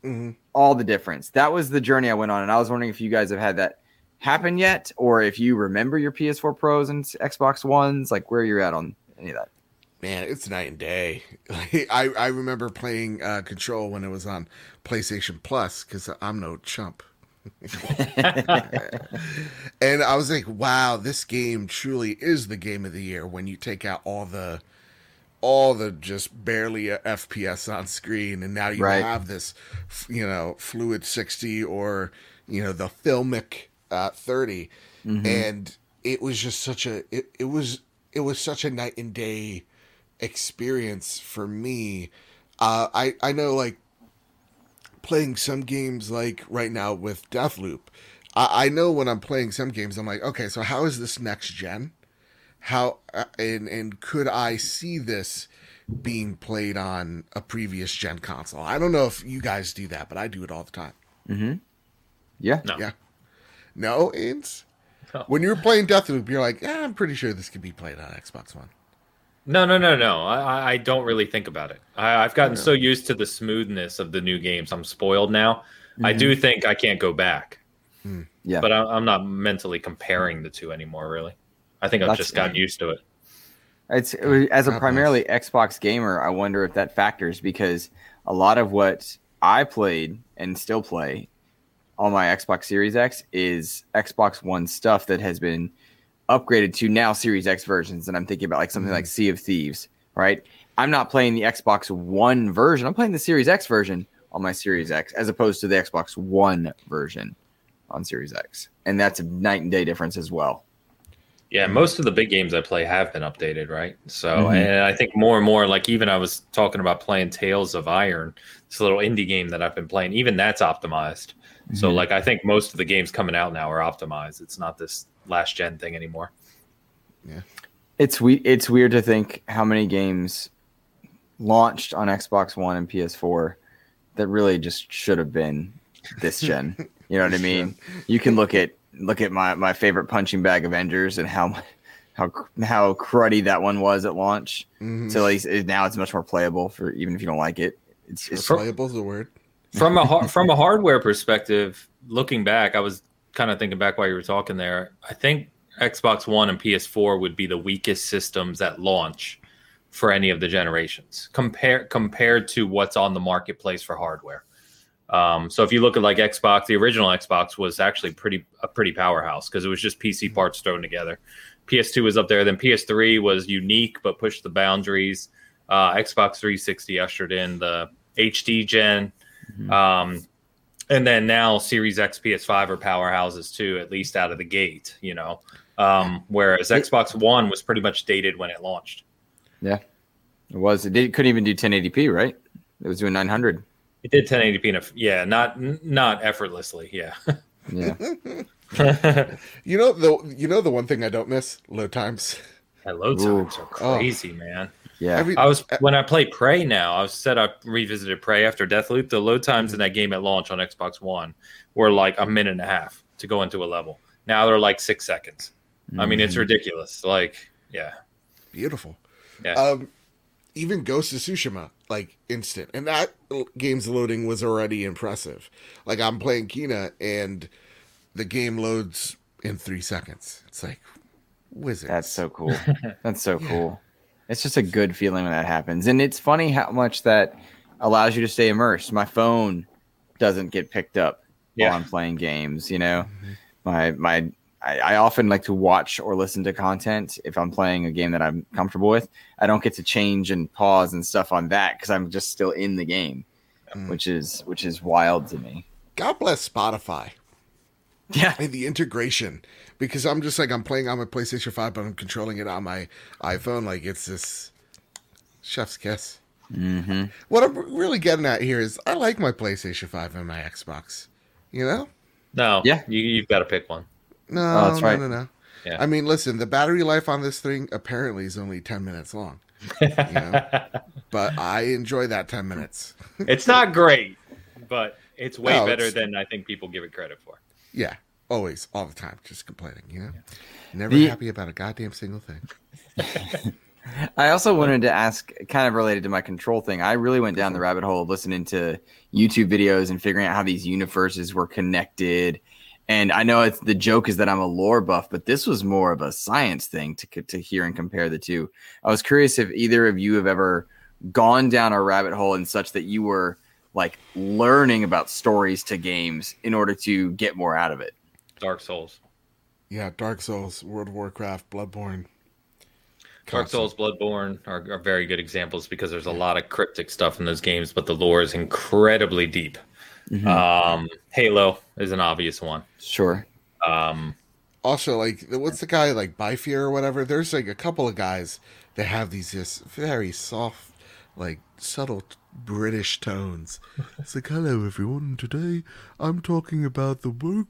Mm-hmm. All the difference. That was the journey I went on, and I was wondering if you guys have had that happen yet, or if you remember your PS4 Pros and Xbox Ones, like where you're at on any of that. man, it's night and day. I I remember playing uh, Control when it was on PlayStation Plus because I'm no chump. and I was like, wow, this game truly is the game of the year when you take out all the all the just barely FPS on screen and now you Right. have this you know fluid 60 or you know the filmic uh, 30 and it was just such a it, it was it was such a night and day experience for me uh i i know like playing some games like right now with Deathloop, I, I know when I'm playing some games, I'm like, okay, so how is this next gen? How uh, and and could I see this being played on a previous gen console? I don't know if you guys do that, but I do it all the time. Mm-hmm. Yeah. No. Yeah. No, Ains? No. When you're playing Deathloop, you're like, yeah, I'm pretty sure this could be played on Xbox One. No, no, no, no. I, I- I don't really think about it. I, I've gotten so used to the smoothness of the new games. I'm spoiled now. I do mm-hmm. think I can't go back, hmm. Yeah. but I, I'm not mentally comparing the two anymore. Really, I think I've That's- just gotten used to it. It's as a God primarily Xbox gamer, I wonder if that factors because a lot of what I played and still play on my Xbox Series X is Xbox One stuff that has been upgraded to now Series X versions. And I'm thinking about like something like Sea of Thieves, right? I'm not playing the Xbox One version. I'm playing the Series X version on my Series X as opposed to the Xbox One version on Series X. And that's a night and day difference as well. Yeah, most of the big games I play have been updated, right? So, Mhm. and I think more and more, like even I was talking about playing Tails of Iron, this little indie game that I've been playing, even that's optimized. So, Mhm. like, I think most of the games coming out now are optimized. It's not this last gen thing anymore. Yeah. It's we it's weird to think how many games launched on Xbox One and PS4 that really just should have been this gen. you know what I mean? You can look at look at my my favorite punching bag Avengers and how how how cruddy that one was at launch. Mhm. So at least it- now it's much more playable for even if you don't like it. It's, it's For- Playable is the word. From a from a hardware perspective, looking back, I was kind of thinking back while you were talking there. I think Xbox One and PS4 would be the weakest systems at launch for any of the generations compared compared to what's on the marketplace for hardware. Um, so if you look at like Xbox, the original Xbox was actually pretty a pretty powerhouse because it was just PC parts thrown together. PS2 was up there, then PS3 was unique but pushed the boundaries. Uh, Xbox 360 ushered in the HD gen, um, and then now Series X, PS5 are powerhouses too, at least out of the gate. You know, um, whereas Xbox One was pretty much dated when it launched. Yeah, it was it did, couldn't even do 1080p, right? It was doing 900. It did 1080p, in a, yeah, not not effortlessly, yeah. Yeah. You know the you know the one thing I don't miss load times. And load Ooh. times are crazy, man. Yeah. Every I was when I play Prey now. I was said I revisited Prey after Deathloop. The load times in that game at launch on Xbox One were like a minute and a half to go into a level. Now they're like six seconds. I mean, it's ridiculous. Like, yeah, beautiful. yeah. Um, even Ghost of Tsushima, like instant, and that game's loading was already impressive. Like I'm playing Kena, and the game loads in three seconds. It's like wizards. That's so cool. That's so cool. It's just a good feeling when that happens. And it's funny how much that allows you to stay immersed. My phone doesn't get picked up Yeah. while I'm playing games, you know. My my I, I often like to watch or listen to content if I'm playing a game that I'm comfortable with. I don't get to change and pause and stuff on that because I'm just still in the game, Mm. which is which is wild to me. God bless Spotify Yeah. and the integration because I'm just like I'm playing on my PlayStation Five, but I'm controlling it on my iPhone. Like it's this chef's kiss. Mm-hmm. What I'm really getting at here is I like my PlayStation Five and my Xbox. You know. no, Yeah. you, you've got to pick one. No, Oh, that's no, right. no, no. Yeah. I mean, listen, the battery life on this thing apparently is only 10 minutes long. You know? but I enjoy that 10 minutes. it's not great, but it's way No, better it's- than I think people give it credit for. Yeah, always, all the time, just complaining, you know? Never The- happy about a goddamn single thing. I also wanted to ask, kind of related to my control thing. I really went down the rabbit hole of listening to YouTube videos and figuring out how these universes were connected And I know it's the joke is that I'm a lore buff, but this was more of a science thing to to hear and compare the two. I was curious if either of you have ever gone down a rabbit hole in such that you were like learning about stories to games in order to get more out of it. Dark Souls. Yeah, Dark Souls, World of Warcraft, Bloodborne. Dark Souls, Bloodborne are, are, very good examples because there's a lot of cryptic stuff in those games, but the lore is incredibly deep. Mm-hmm. Um, Halo is an obvious one. Sure. Um, also, like, what's the guy like Byfear or whatever? There's like a couple of guys that have these just very soft, like subtle British tones. It's like, hello everyone. Today I'm talking about the work.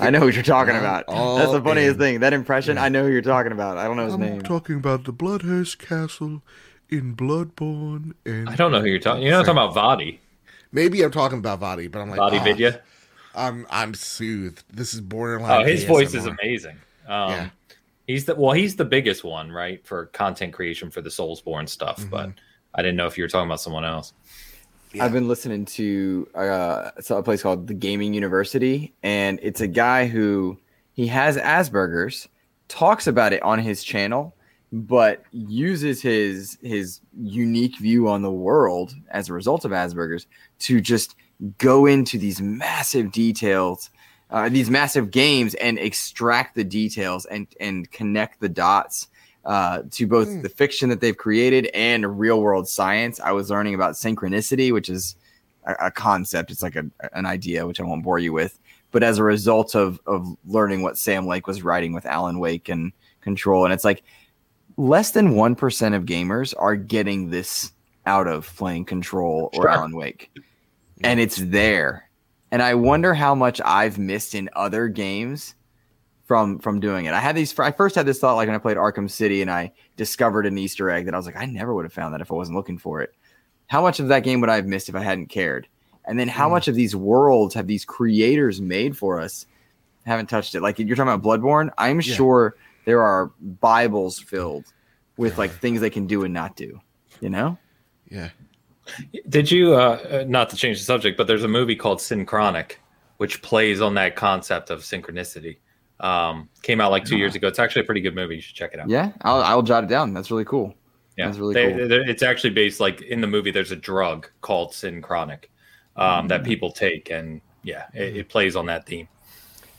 I know who you're talking about. That's the funniest in. thing. That impression, yeah. I know who you're talking about. I don't know his name. I'm name. talking about the Bloodhurst Castle in Bloodborne. And I don't know who you're talking. You're not talking about Vaati. Maybe I'm talking about Vaati, but I'm like Vaati oh, Vidya. I'm I'm soothed. This is borderline. Oh, his ASMR. voice is amazing. Um, yeah. He's the well, he's the biggest one, right, for content creation for the Soulsborne stuff. Mm-hmm. But I didn't know if you were talking about someone else. Yeah. I've been listening to uh, a place called the Gaming University, and it's a guy who he has Asperger's, talks about it on his channel, but uses his his unique view on the world as a result of Asperger's to just go into these massive details, uh, these massive games, and extract the details and and connect the dots uh, to both mm. the fiction that they've created and real world science. I was learning about synchronicity, which is a, a, concept. It's like a, an idea, which I won't bore you with. But as a result of of learning what Sam Lake was writing with Alan Wake and Control, and it's like less than one percent of gamers are getting this out of playing Control or sure. Alan Wake, and it's there. And I wonder how much I've missed in other games from from doing it. I had these. I first had this thought like when I played Arkham City and I discovered an Easter egg that I was like, I never would have found that if I wasn't looking for it. How much of that game would I have missed if I hadn't cared? And then how mm. much of these worlds have these creators made for us? Haven't touched it. Like you're talking about Bloodborne. I'm yeah. sure there are Bibles filled with like things they can do and not do. You know? Yeah. Did you uh not to change the subject, but there's a movie called Synchronic, which plays on that concept of synchronicity um, came out like two years ago. It's actually a pretty good movie. You should check it out. Yeah, I'll, I'll jot it down. That's really cool. Yeah, that's really they, cool. It's actually based like in the movie. There's a drug called Synchronic um, mm-hmm. that people take, and yeah, it, it, plays on that theme.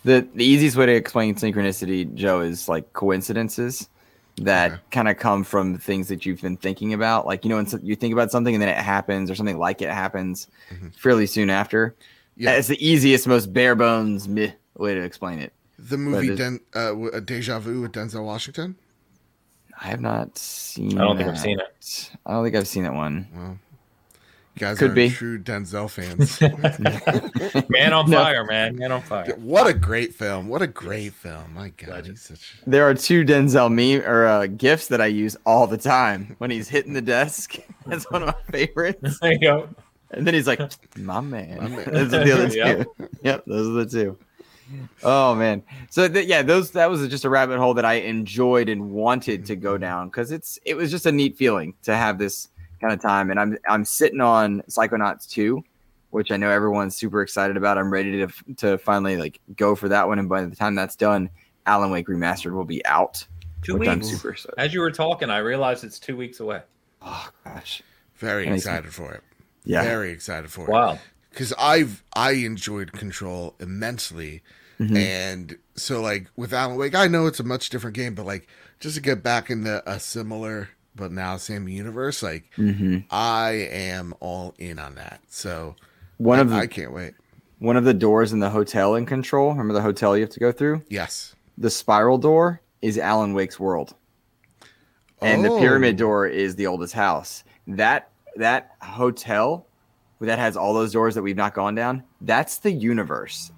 The the easiest way to explain synchronicity, Joe, is like coincidences that okay. kind of come from things that you've been thinking about. Like you know, when you think about something and then it happens, or something like it happens mm-hmm. fairly soon after. Yeah, it's the easiest, most bare bones way to explain it. The movie Den- uh, Deja Vu with Denzel Washington. I have not seen. I don't that. think I've seen it. I don't think I've seen that one. Well, you guys Could are be. true Denzel fans. man on no. fire, man. Man on fire. What a great film. What a great film. My God. He's such... There are two Denzel meme or uh, gifts that I use all the time when he's hitting the desk. That's one of my favorites. There you go. And then he's like, my man. My man. those are the other two. Yep. yep, those are the two oh man so th- yeah those that was just a rabbit hole that i enjoyed and wanted to go down because it's it was just a neat feeling to have this kind of time and i'm i'm sitting on psychonauts 2 which i know everyone's super excited about. I'm ready to to finally like go for that one and by the time that's done alan wake remastered will be out two weeks. super as you were talking i realized it's two weeks away. Oh gosh. Very excited for it. Yeah. Very excited for wow. it. Wow. Because I've I enjoyed Control immensely, mm-hmm. and so like with Alan Wake, I know it's a much different game, but like just to get back into a similar but now same universe, like mm-hmm. I am all in on that. So one I, of the, I can't wait. One of the doors in the hotel in Control. Remember the hotel you have to go through? Yes. The spiral door is Alan Wake's world, and oh. the pyramid door is the oldest house. That that hotel that has all those doors that we've not gone down, that's the universe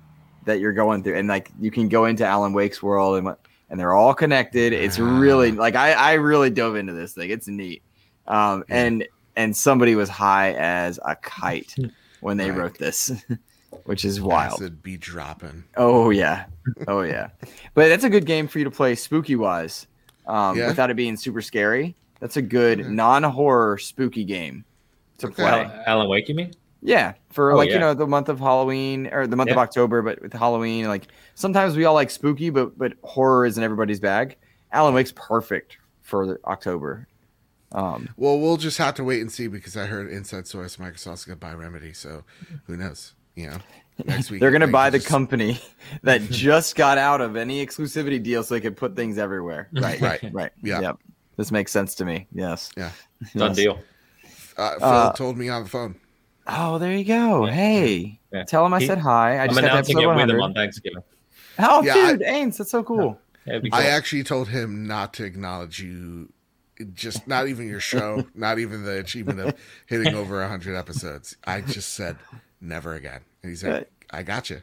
that you're going through. And like you can go into Alan Wake's world and and they're all connected. It's really like I, I really dove into this thing. It's neat. Um, yeah. and and somebody was high as a kite when they right. wrote this, which is wild. Acid be dropping. Oh yeah, oh yeah. but that's a good game for you to play spooky wise, um, yeah. without it being super scary. That's a good non horror spooky game to okay. play. Alan Wake, you mean? Yeah, for Oh, like you know the month of Halloween or the month of October, but with Halloween, like sometimes we all like spooky, but but horror isn't everybody's bag. Alan Wake's perfect for the October. Um, Well, we'll just have to wait and see because I heard inside source Microsoft's gonna buy Remedy, so who knows? You know, next week they're gonna buy the just- company that just got out of any exclusivity deal, so they could put things everywhere. Right, Right. right. Yeah. Yep. This makes sense to me. Yes. Yeah. Done Yes. deal. Uh, Phil Uh, told me on the phone. Oh, there you go. Yeah. Hey, Yeah. tell him I He- said hi. I I'm just got announcing episode it with 100. him on Thanksgiving. Oh, Yeah, I- dude, Ains, that's so cool. Yeah, it'd I actually told him not to acknowledge you. Just not even your show, not even the achievement of hitting over hundred episodes. I just said never again. And he's like, "I got you,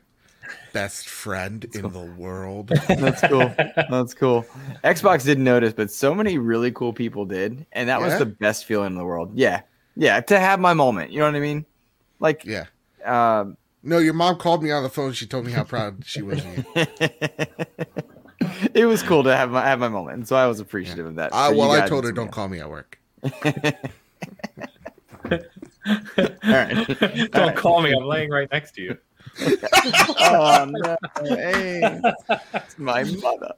best friend in the world." That's cool. That's cool. Xbox didn't notice, but so many really cool people did, and that was the best feeling in the world. Yeah, yeah, to have my moment. You know what I mean? Like, Yeah. um, No, your mom called me on the phone. She told me how proud she was of you. it was cool to have my have my moment, and so I was appreciative of that. For well, I told her don't call me at work. All right. Don't call me. I'm laying right next to you. oh no, Ains. It's my mother.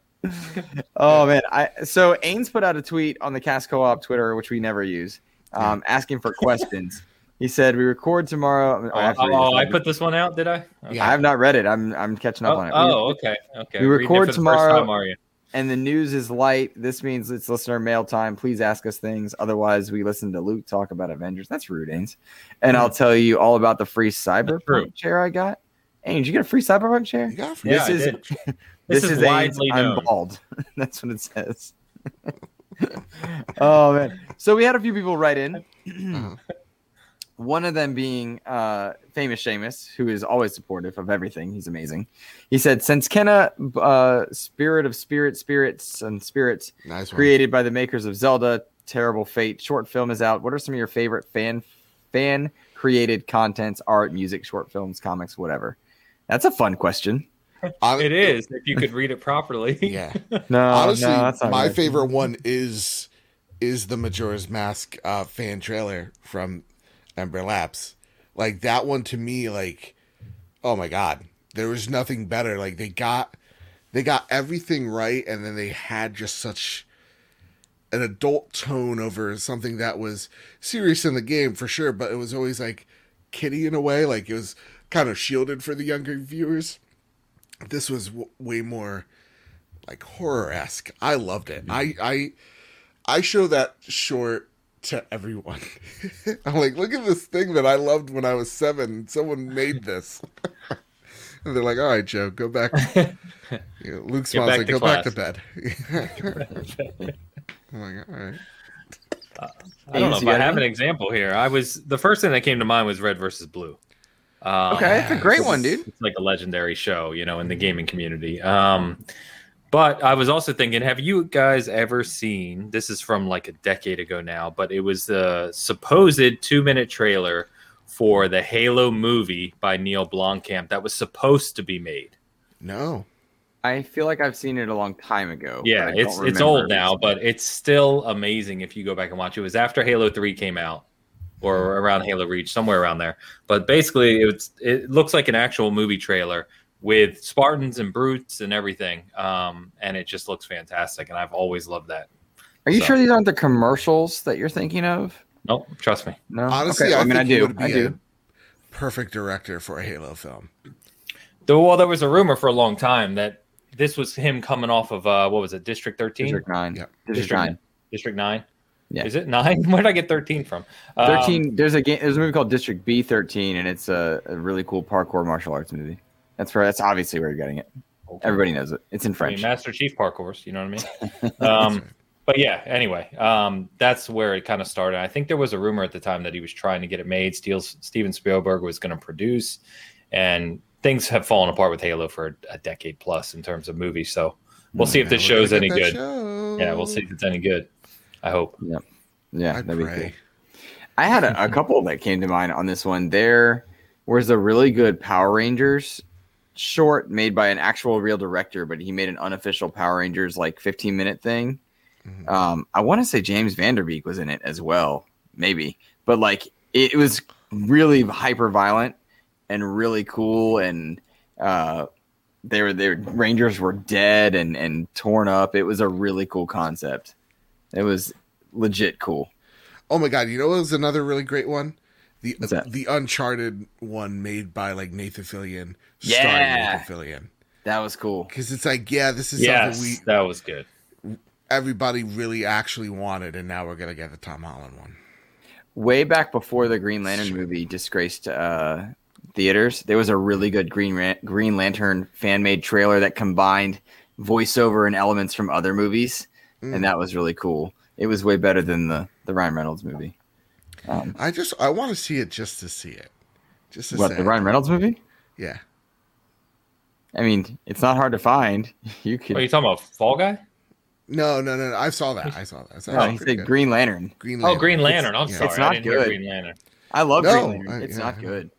Oh man, I so Ains put out a tweet on the Cast Co-op Twitter, which we never use, um, asking for questions. He said we record tomorrow. Oh, actually, oh, I put this one out, did I? Okay. Yeah. I have not read it. I'm I'm catching up Oh, on it. oh, okay, okay. we record for the first tomorrow. time, are you? and the news is light. This means it's listener mail time. Please ask us things. Otherwise, we listen to Luke talk about Avengers. That's rude, Ains. And I'll hmm. tell you all about the free true. cyberpunk chair I got. Ains, you get a free cyberpunk chair? You got free. Yeah, This I is- did. This, This is, is Ains. widely I'm bald. That's what it says. oh man. So we had a few people write in. Uh-huh. One of them being uh, famous Seamus, who is always supportive of everything. He's amazing. He said, "Since Kena, uh, Spirit of Spirit, Spirits and Spirits, Nice created by the makers of Zelda, Terrible Fate short film is out. What are some of your favorite fan fan created contents, art, music, short films, comics, whatever?" That's a fun question. Hon- It is if you could read it properly. Yeah. No, Honestly, no, that's not my right. favorite one is is the Majora's Mask uh, fan trailer from Ember Labs. Like that one to me, like, oh my god, there was nothing better. Like they got they got everything right, and then they had just such an adult tone over something that was serious in the game for sure, but it was always like kiddie in a way. Like it was kind of shielded for the younger viewers. This was w- way more like horror esque. I loved it. I I I show that short to everyone. I'm like, look at this thing that I loved when I was seven. Someone made this. and they're like, all right, Joe, go back. You know, Luke smiles back like, to go back to bed. I'm like, all right. I don't know if I have an example here. I was the first thing that came to mind was Red versus Blue. Um, Okay, it's a great one, dude. It's like a legendary show, you know, in the gaming community. Um, but I was also thinking, have you guys ever seen? This is from like a decade ago now, but it was the supposed two-minute trailer for the Halo movie by Neil Blomkamp that was supposed to be made. No. I feel like I've seen it a long time ago. Yeah, but I don't it's it's old now, but it's still amazing if you go back and watch. It was after Halo Three came out, or around Halo Reach, somewhere around there. But basically, it's it looks like an actual movie trailer with Spartans and brutes and everything, um, and it just looks fantastic. And I've always loved that. Are you So- sure these aren't the commercials that you're thinking of? Nope, trust me. No. Honestly, Okay, I, I mean, think I do. would be I a do. perfect director for a Halo film. Though, well, there was a rumor for a long time that this was him coming off of uh, what was it, District Thirteen, District nine. Yeah. District District nine. District Nine. Yeah. Is it nine? Where did I get thirteen from? Um, Thirteen. there's a game. There's a movie called District B thirteen, and it's a, a really cool parkour martial arts movie. That's where. That's obviously where you're getting it. okay. Everybody knows it. It's in I French. mean, Master Chief parkours. You know what I mean? Um, but yeah, anyway, um, that's where it kind of started. I think there was a rumor at the time that he was trying to get it made. Steel, Steven Spielberg was going to produce, and things have fallen apart with Halo for a decade plus in terms of movies. So we'll see if this we're show's any good. show. Yeah, we'll see if it's any good. I hope. yeah, I that'd be cool. I had a, a couple that came to mind on this one. There was a really good Power Rangers short made by an actual real director, but he made an unofficial Power Rangers like 15 minute thing. Mhm. Um, I want to say James Van Der Beek was in it as well, maybe, but like it, was really hyper violent and really cool and uh they were their rangers were dead and and torn up it was a really cool concept it was legit cool Oh my god! You know what was another really great one? The What's the Uncharted one made by like Nathan Fillion, Yeah. starring Nathan Fillion. that was cool Because it's like, yeah, this is yes, something we that was good. everybody really actually wanted, and now we're gonna get the Tom Holland one. way back before the green lantern movie disgraced uh theaters there was a really good green Ran- green lantern fan made trailer that combined voiceover and elements from other movies Mm. and that was really cool it was way better than the the ryan reynolds movie um, I just I want to see it just to see it, just to what say, the ryan reynolds movie yeah. I mean, it's not hard to find. You What, are you talking about Fall Guy? No, no, no, no. I saw that. I saw that. That's No, he said good. Green Lantern. Green Lantern. Oh, Green It's- Lantern. I'm yeah. sorry. It's not I didn't hear good. Green Lantern. I love No, Green Lantern. I- it's yeah, not I- good.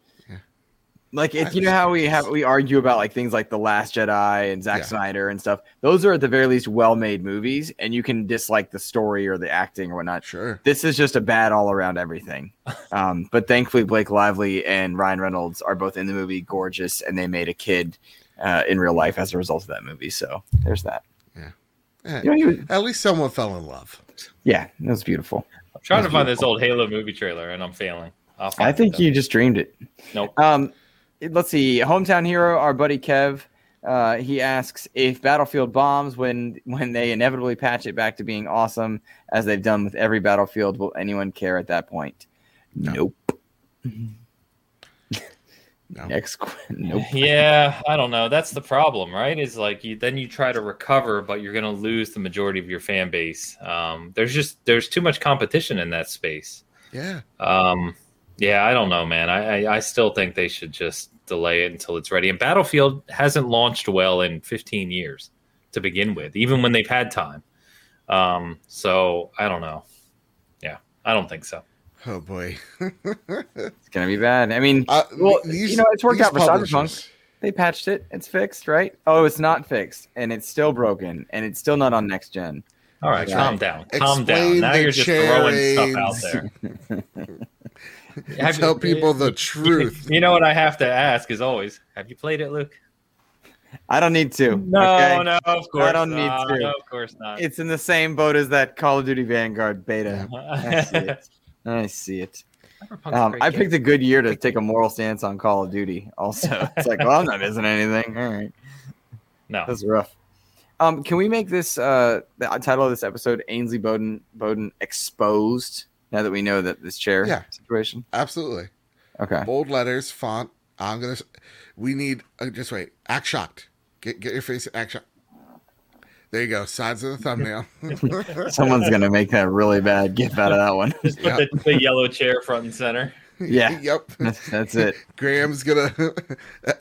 Yeah. Like I if you know how we have we argue about like things like the Last Jedi and Zack Yeah. Snyder and stuff. Those are at the very least well-made movies, and you can dislike the story or the acting or whatnot. Sure. This is just a bad all around everything. Um, but thankfully, Blake Lively and Ryan Reynolds are both in the movie, gorgeous, and they made a kid uh, in real life as a result of that movie. So there's that. Eh, You know, he was- At least someone fell in love. yeah, it was beautiful. I'm trying to That's find this old Halo movie trailer, and I'm failing. I'll find I it, think you just dreamed it. Nope. Um, let's see. Hometown hero, our buddy Kev. Uh, he asks if Battlefield bombs when when they inevitably patch it back to being awesome, as they've done with every Battlefield. Will anyone care at that point? No. Nope. No. Next, nope. Yeah, I don't know. That's the problem, right? Is like you then you try to recover, but you're going to lose the majority of your fan base. Um, there's just there's too much competition in that space. Yeah. Um, yeah, I don't know, man. I, I I still think they should just delay it until it's ready. And Battlefield hasn't launched well in 15 years to begin with, even when they've had time. Um, so I don't know. Yeah, I don't think so. Oh boy. It's gonna be bad. I mean, Uh, Well, these- you know, it's worked out for Cyberpunk. they patched it. It's fixed, right? Oh, it's not fixed, and it's still broken, and it's still not on next gen. All right, Yeah. calm down. Calm Explain down. Now you're just throwing stuff out there. Have Tell you- people the truth. You know what I have to ask is always, have you played it, Luke? I don't need to. No, okay? no, of course I don't need to. No, of course not. It's in the same boat as that Call of Duty Vanguard beta. I see it. I see it. Um, I picked a good year to take a moral stance on Call of Duty. Also, it's like, well, I'm not missing anything. All right, no. that's rough. Um, can we make this uh, the title of this episode Ainsley Bowden Bowden exposed? Now that we know that this chair Yeah. situation. Absolutely. Okay. Bold letters, font. I'm gonna. We need. Uh, just wait. Act shocked. Get get your face. Act shocked. There you go. Sides of the thumbnail. Someone's gonna make that really bad gif out of that one. Just put Yeah. the, the yellow chair front and center. Yeah. yep. That's, that's it. Graham's gonna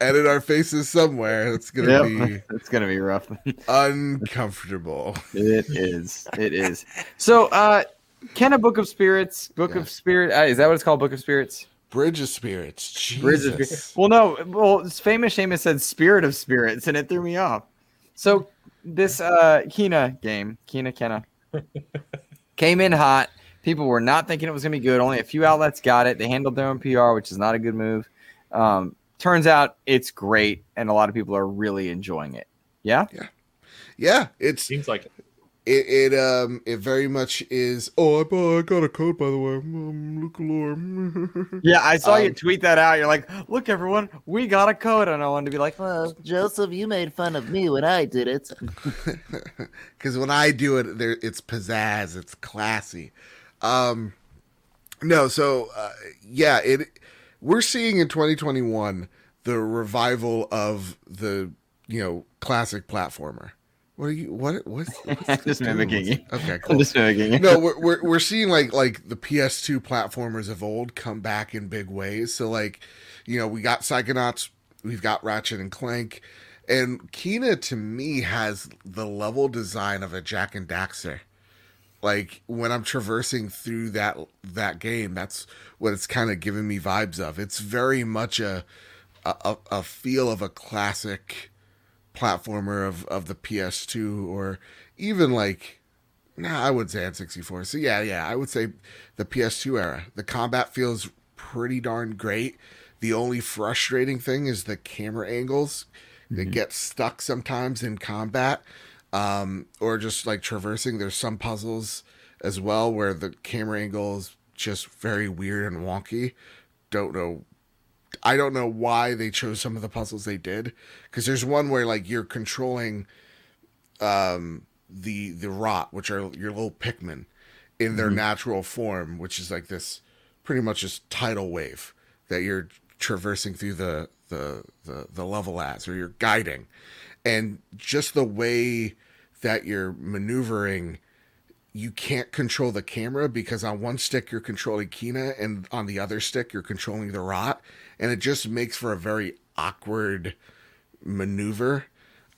edit our faces somewhere. It's gonna Yep. It's gonna be rough. uncomfortable. It is. It is. So, uh, Kena Book of Spirits, Book Yeah. of Spirit, uh, is that what it's called? Book of Spirits? Bridge of spirits. Jesus. Bridge of Spirits. Well, no. Well, famous Seamus said Spirit of Spirits, and it threw me off. So, this uh, Kena game, Kena Kena, came in hot. People were not thinking it was going to be good. Only a few outlets got it. They handled their own PR, which is not a good move. Um, turns out it's great, and a lot of people are really enjoying it. Yeah. Yeah, Yeah, It Seems like it. It, it um it very much is. Oh, I, bought- I got a code by the way. Um, Lorm. Yeah, I saw you Um, tweet that out. You're like, look, everyone, we got a code. And I wanted to be like, Well, Joseph, you made fun of me when I did it. because when I do it, there it's pizzazz, it's classy. Um, no, so uh, yeah, it we're seeing in 2021 the revival of the you know classic platformer. What are you? What? What's, what's just mimicking you. Okay, cool. I'm just mimicking it. no, we're, we're we're seeing like like the PS2 platformers of old come back in big ways. So like, you know, we got Psychonauts, we've got Ratchet and Clank, and Kena to me has the level design of a Jak and Daxter. Like when I'm traversing through that that game, that's what it's kind of giving me vibes of. It's very much a a, a feel of a classic platformer of, of the PS2 or even like Nah, I would say N64. So yeah, yeah, I would say the PS2 era. The combat feels pretty darn great. The only frustrating thing is the camera angles. They get stuck sometimes in combat, um, or just like traversing. There's some puzzles as well where the camera angle is just very weird and wonky. Don't know I don't know why they chose some of the puzzles they did because there's one where like you're controlling um the the rot which are your little pikmin in their natural form which is like this pretty much just tidal wave that you're traversing through the the the, the level as or you're guiding. And just the way that you're maneuvering you can't control the camera because on one stick you're controlling Kena and on the other stick you're controlling the rot and it just makes for a very awkward maneuver.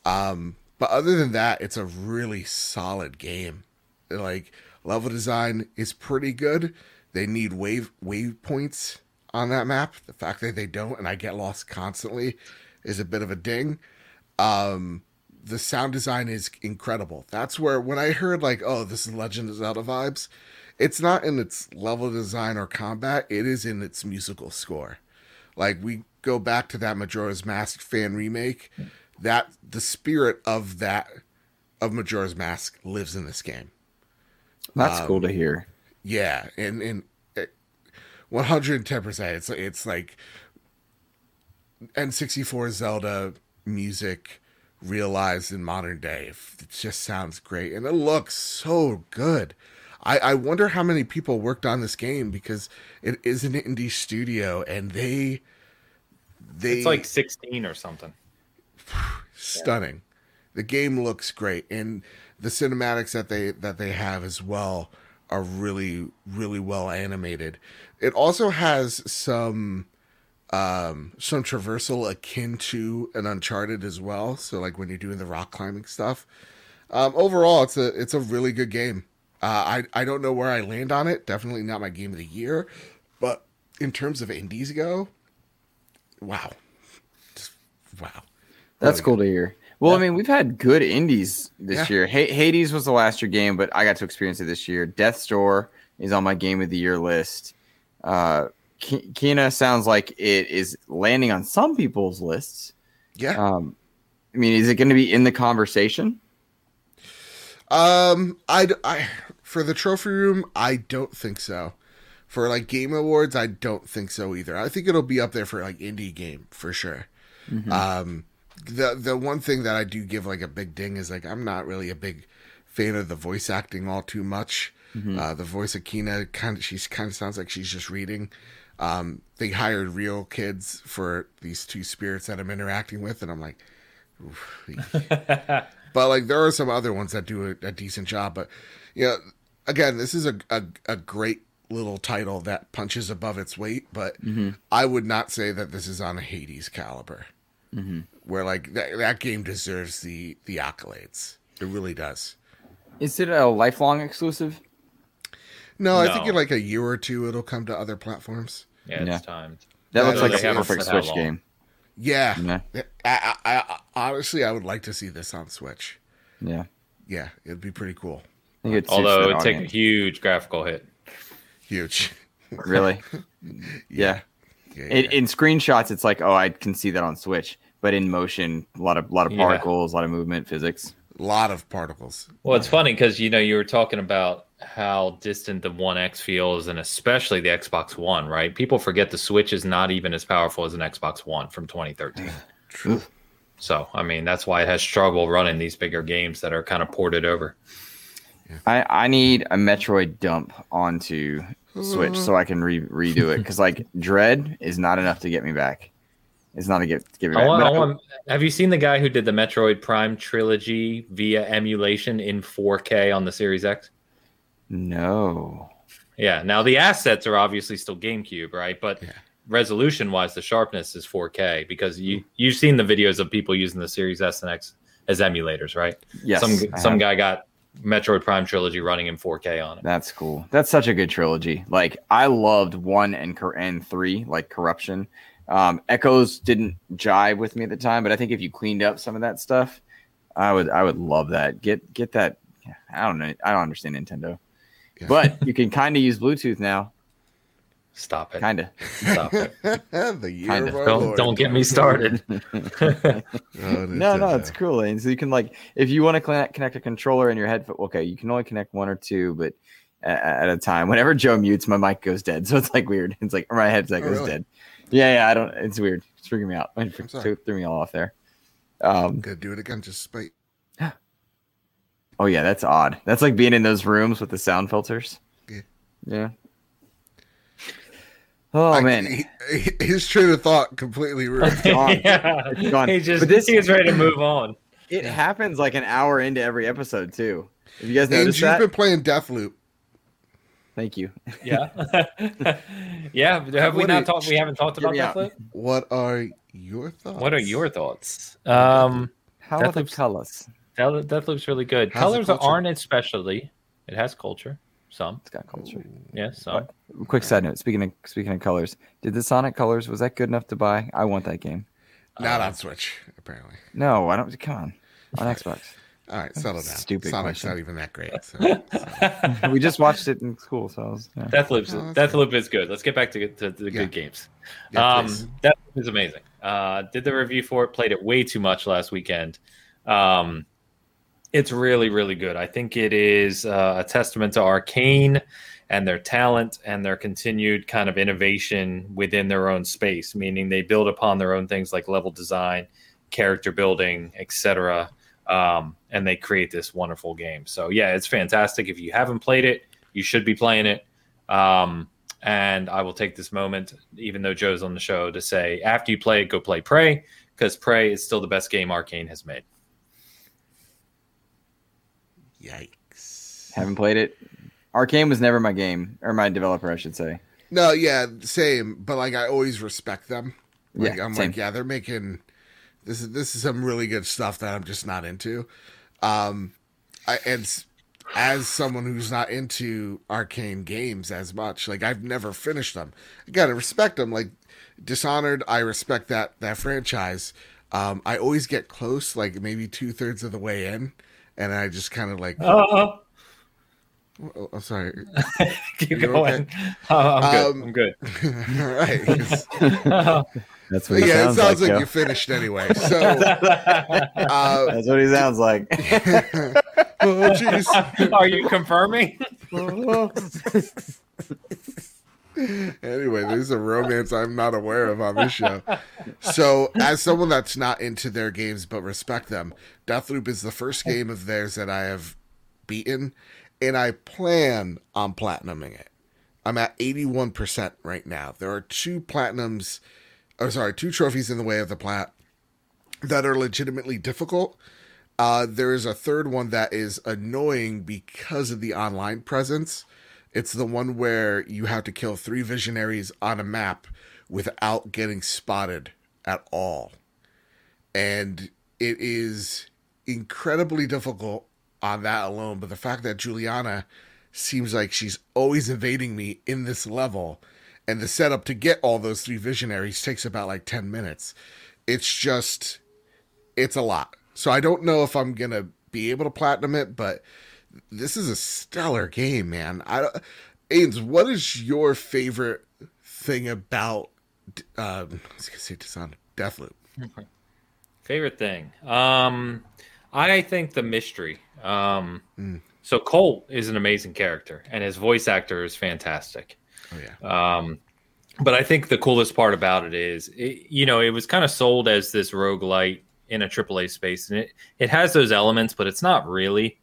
Um but other than that it's a really solid game. Like level design is pretty good. They need wave wave points on that map. The fact that they don't and I get lost constantly is a bit of a ding. Um the sound design is incredible. That's where when I heard like, oh, this is Legend of Zelda vibes, it's not in its level design or combat, it is in its musical score. Like we go back to that Majora's Mask fan remake, that the spirit of that of Majora's Mask lives in this game. That's um, cool to hear. Yeah, and and uh, one hundred and ten percent. It's it's like N sixty four Zelda music realized in modern day. It just sounds great, and it looks so good. I, I wonder how many people worked on this game because it is an indie studio, and they they It's like 16 or something. stunning. The game looks great, and the cinematics that they that they have as well are really really well animated. It also has some um some traversal akin to an Uncharted as well. So like when you're doing the rock climbing stuff. Um, overall, it's a it's a really good game. Uh, I I don't know where I land on it. Definitely not my game of the year, but in terms of indies go, wow, Just- wow. That's cool to hear. Well, I mean, we've had good indies this Yeah. year. Ha- Hades was the last year game, but I got to experience it this year. Death Store is on my game of the year list. Uh, Kena sounds like it is landing on some people's lists. Yeah. Um, I mean, is it going to be in the conversation? Um, I, I for the trophy room, I don't think so. For like game awards, I don't think so either. I think it'll be up there for like indie game for sure. Um, the the one thing that I do give like a big ding is like I'm not really a big fan of the voice acting all too much. Uh, the voice of Kena kind of she's kind of sounds like she's just reading. Um, they hired real kids for these two spirits that I'm interacting with, and I'm like, but like there are some other ones that do a, a decent job. But you know, again, this is a, a a great little title that punches above its weight. But mm-hmm. I would not say that this is on a Hades caliber, mm-hmm. where like that that game deserves the the accolades. It really does. Is it a lifelong exclusive? No, I think in like a year or two it'll come to other platforms. Yeah, Yeah. it's timed. That Yeah, looks like a haven't perfect Switch game. Yeah, Yeah. I, I, I, honestly, I would like to see this on Switch. Yeah. Yeah, it'd be pretty cool. I it Although it'd take a huge graphical hit. Huge. really, yeah. Yeah, In, yeah. in screenshots, it's like, oh, I can see that on Switch, but in motion, a lot of lot of Yeah. particles, a lot of movement, physics. a lot of particles. Well, it's funny because you know you were talking about how distant the One X feels, and especially the Xbox One, right? People forget the Switch is not even as powerful as an Xbox One from 2013. True. So, I mean, that's why it has struggle running these bigger games that are kind of ported over. I, I need a Metroid dump onto Switch so I can re- redo it because like Dread is not enough to get me back. It's not to get to get me I back. want, I I- want, have you seen the guy who did the Metroid Prime trilogy via emulation in 4K on the Series X? no. Yeah. Now the assets are obviously still GameCube, right? But Yeah. resolution wise, the sharpness is 4K because you mm-hmm. you've seen the videos of people using the Series S and X as emulators, right? Yes, some I some have. guy got Metroid Prime trilogy running in 4K on it. That's cool. That's such a good trilogy. Like I loved one and and three, like Corruption. Um, Echoes didn't jive with me at the time, but I think if you cleaned up some of that stuff, I would I would love that. Get get that. I don't know. I don't understand Nintendo, Yeah. but you can kind of use Bluetooth now. Stop it. Kind of. Stop it. the year Kinda. of our Don't Lord. don't get me started. Oh, no, no, it's cool. And so you can like, if you want to connect, connect a controller in your headphone, okay, you can only connect one or two, but at, at a time. Whenever Joe mutes, my mic goes dead, so it's like weird. It's like my headset Oh, goes really? dead. Yeah, yeah, I don't. It's weird. It's freaking me out. It I'm sorry. threw, threw me all off there. Um, Gonna do it again, just spite. oh yeah, that's odd. That's like being in those rooms with the sound filters. Yeah. Yeah. Oh I- man, he- he- his train of thought completely ruined. gone. yeah. It's gone. He just But this- he was ready to move on. it happens like an hour into every episode too. Have you guys and noticed you've that? been playing Deathloop. Thank you. Yeah. yeah. Have we What not talked we haven't talked about me that What are your thoughts? What are your thoughts? Um How are the colors? Death, Deathloop's really good. How's Colors aren't its specialty. It has culture. Some. It's got culture. Yeah, some. Quick side note. Speaking of speaking of colors, did the Sonic colors was that good enough to buy? I want that game. Not Uh, on Switch, apparently. No, I don't. Come on, on Xbox. All right, settle down. Stupid Sonic's question. not even that great. So. we just watched it in school, so I was. Yeah. Deathloop's Oh, that's Deathloop is good. Let's get back to, to, the Yeah. good games. Yeah, um, please. Deathloop is amazing. Uh, did the review for it. Played it way too much last weekend. Um, it's really really good. I think it is uh, a testament to Arkane and their talent and their continued kind of innovation within their own space. Meaning they build upon their own things like level design, character building, etc. Um, and they create this wonderful game. So yeah, it's fantastic. If you haven't played it, you should be playing it. Um, and I will take this moment, even though Joe's on the show, to say after you play it, go play Prey, because Prey is still the best game Arkane has made. Yikes. Haven't played it. Arkane was never my game or my developer, I should say. No, yeah, same. But like, I always respect them. Like, Yeah, I'm same. like, yeah, they're making this is this is some really good stuff that I'm just not into. Um, I and as someone who's not into Arkane games as much, like I've never finished them. I gotta respect them. Like Dishonored, I respect that that franchise. Um, I always get close, like maybe two thirds of the way in, and I just kind of like, Oh, oh, I'm sorry. keep You going. Oh, I'm good. Um, I'm good. All right. 'cause- That's what he yeah, sounds, it sounds like, Joe. you finished anyway. So, uh, That's what he sounds like. oh jeez. Are you confirming? Anyway, there's a romance I'm not aware of on this show. So, as someone that's not into their games but respect them, Deathloop is the first game of theirs that I have beaten, and I plan on platinuming it. I'm at 81% right now. There are two platinums, or sorry, two trophies in the way of the plat that are legitimately difficult. Uh, there is a third one that is annoying because of the online presence. It's the one where you have to kill three visionaries on a map without getting spotted at all. And it is incredibly difficult on that alone. But the fact that Julianna seems like she's always evading me in this level, and the setup to get all those three visionaries takes about like 10 minutes. It's just, it's a lot. So I don't know if I'm going to be able to platinum it, but this is a stellar game, man. I don't, Ains, what is your favorite thing about um, I was gonna say Dishonored, Deathloop? Favorite thing. Um, I think the mystery. Um, Mm. so Colt is an amazing character, and his voice actor is fantastic. Oh yeah, Um, but I think the coolest part about it is, it, you know, it was kind of sold as this roguelite in a AAA space, and it it has those elements, but it's not really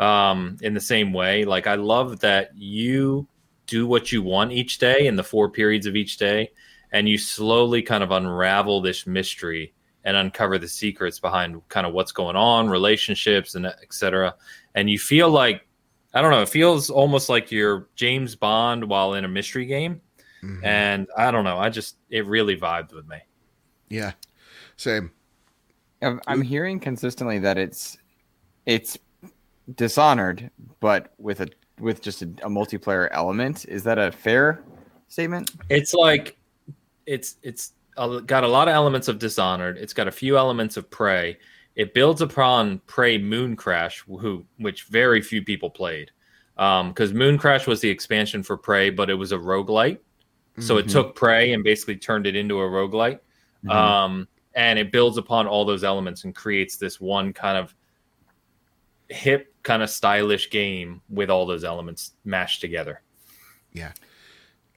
um, in the same way. Like I love that you do what you want each day in the four periods of each day, and you slowly kind of unravel this mystery and uncover the secrets behind kind of what's going on, relationships, and et cetera. And you feel like I don't know. It feels almost like you're James Bond while in a mystery game, Mhm. and I don't know. I just it really vibed with me. yeah, same. I'm I'm hearing consistently that it's it's Dishonored, but with a with just a, a multiplayer element. Is that a fair statement? It's like it's it's got a lot of elements of Dishonored. It's got a few elements of Prey. It builds upon Prey Mooncrash, who which very few people played, because Mooncrash was the expansion for Prey, but it was a roguelite. So it Mhm. took Prey and basically turned it into a roguelite. Mhm. Um, and it builds upon all those elements and creates this one kind of hip, kind of stylish game with all those elements mashed together. Yeah.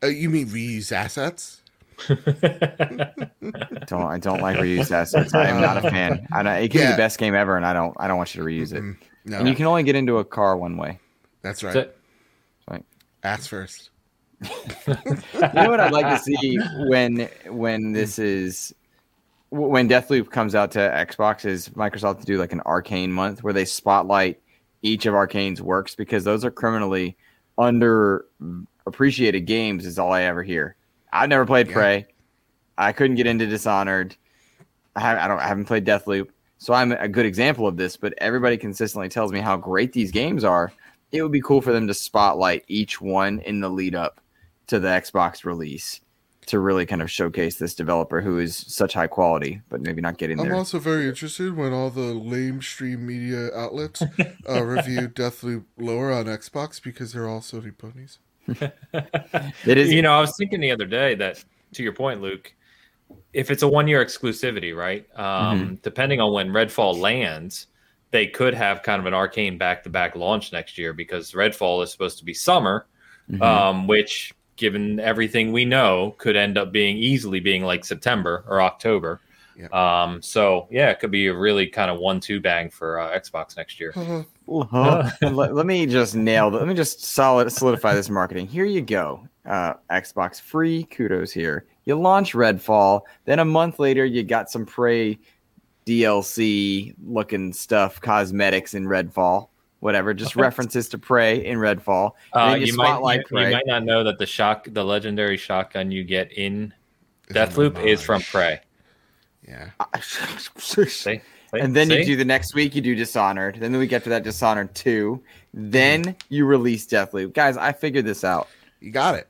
Uh, you mean reuse assets? don't I don't like reused assets. I am not a fan. I don't, it can be the best game ever, and I don't I don't want you to reuse it. Mm, No, And you can only get into a car one way. that's right. Right. Ass first. You know what I'd like to see when when this is when Deathloop comes out to Xbox is Microsoft to do like an Arkane month where they spotlight each of Arkane's works because those are criminally under appreciated games is all I ever hear. I've never played Yeah. Prey. I couldn't get into Dishonored. I, I don't I haven't played Deathloop. So I'm a good example of this, but everybody consistently tells me how great these games are. It would be cool for them to spotlight each one in the lead up to the Xbox release to really kind of showcase this developer who is such high quality, but maybe not getting I'm there. also very interested when all the lame stream media outlets uh, review Deathloop lower on Xbox because they're all Sony ponies. It is, you know, I was thinking the other day that, to your point, Luke, if it's a one year exclusivity, right? Um, Depending on when Redfall lands, they could have kind of an Arkane back to back launch next year because Redfall is supposed to be summer, Mhm. um, which, given everything we know, could end up being easily being like September or October. Yeah. Um, so yeah, it could be a really kind of one two bang for uh, Xbox next year. Uh-huh. let, let me just nail that. Let me just solid solidify this marketing. Here you go. Uh, Xbox free kudos here. You launch Redfall, then a month later you got some Prey DLC looking stuff, cosmetics in Redfall, whatever, just references to Prey in Redfall. Uh, you, you, might, you, Prey. you might not know that the shock, the legendary shotgun you get in It's Deathloop is from homage. Prey. Yeah. See? See? And then you do the next week, you do Dishonored. Then the week after that, Dishonored 2. Then you release Deathloop. Guys, I figured this out. You got it.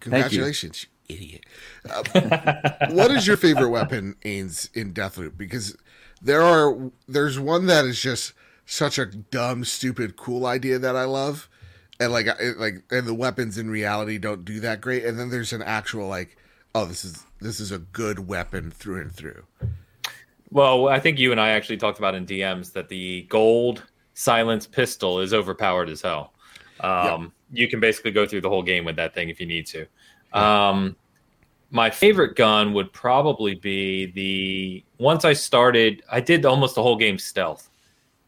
Thank you. Congratulations, you idiot. Uh, what is your favorite weapon, Ains, in Deathloop? Because there are there's one that is just such a dumb, stupid, cool idea that I love, and like I- like and the weapons in reality don't do that great. And then there's an actual like, oh, this is this is a good weapon through and through. Well, I think you and I actually talked about in DMs that the gold silence pistol is overpowered as hell. Um, You can basically go through the whole game with that thing if you need to. Um, my favorite gun would probably be the once I started, I did almost the whole game stealth.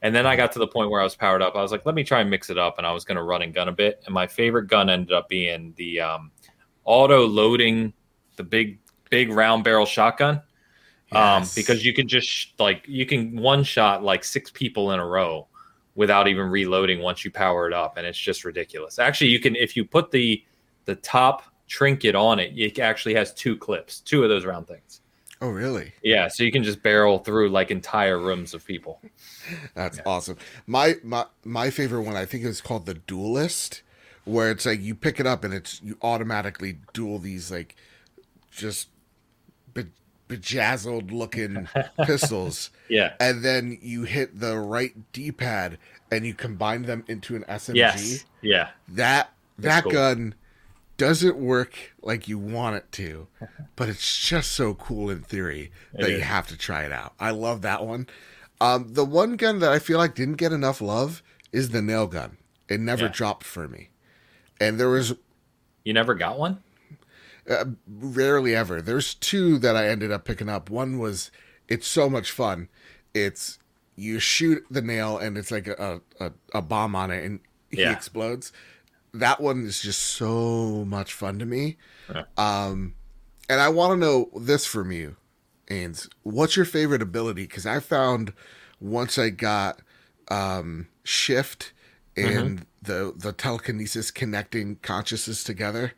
And then I got to the point where I was powered up. I was like, let me try and mix it up. And I was going to run and gun a bit. And my favorite gun ended up being the um, auto loading, the big, big round barrel shotgun um, because you can just sh- like you can one shot like six people in a row without even reloading once you power it up, and it's just ridiculous. Actually, you can if you put the the top trinket on it, it actually has two clips, two of those round things. Oh, really? Yeah, so you can just barrel through like entire rooms of people. That's awesome. My my my favorite one, I think, is called the Duelist, where it's like you pick it up and it's you automatically duel these like just be, bejazzled looking pistols, Yeah. and then you hit the right D pad and you combine them into an SMG. Yes. Yeah. That that cool. gun doesn't work like you want it to, but it's just so cool in theory that you have to try it out. I love that one. Um, the one gun that I feel like didn't get enough love is the nail gun. It never Yeah. dropped for me, and there was You never got one? uh, rarely ever. There's two that I ended up picking up. One was it's so much fun. It's you shoot the nail and it's like a a, a bomb on it and he Yeah. explodes. That one is just so much fun to me. Yeah. Um, and I want to know this from you, Ains. What's your favorite ability? Because I found once I got um, shift and the the telekinesis connecting consciousness together.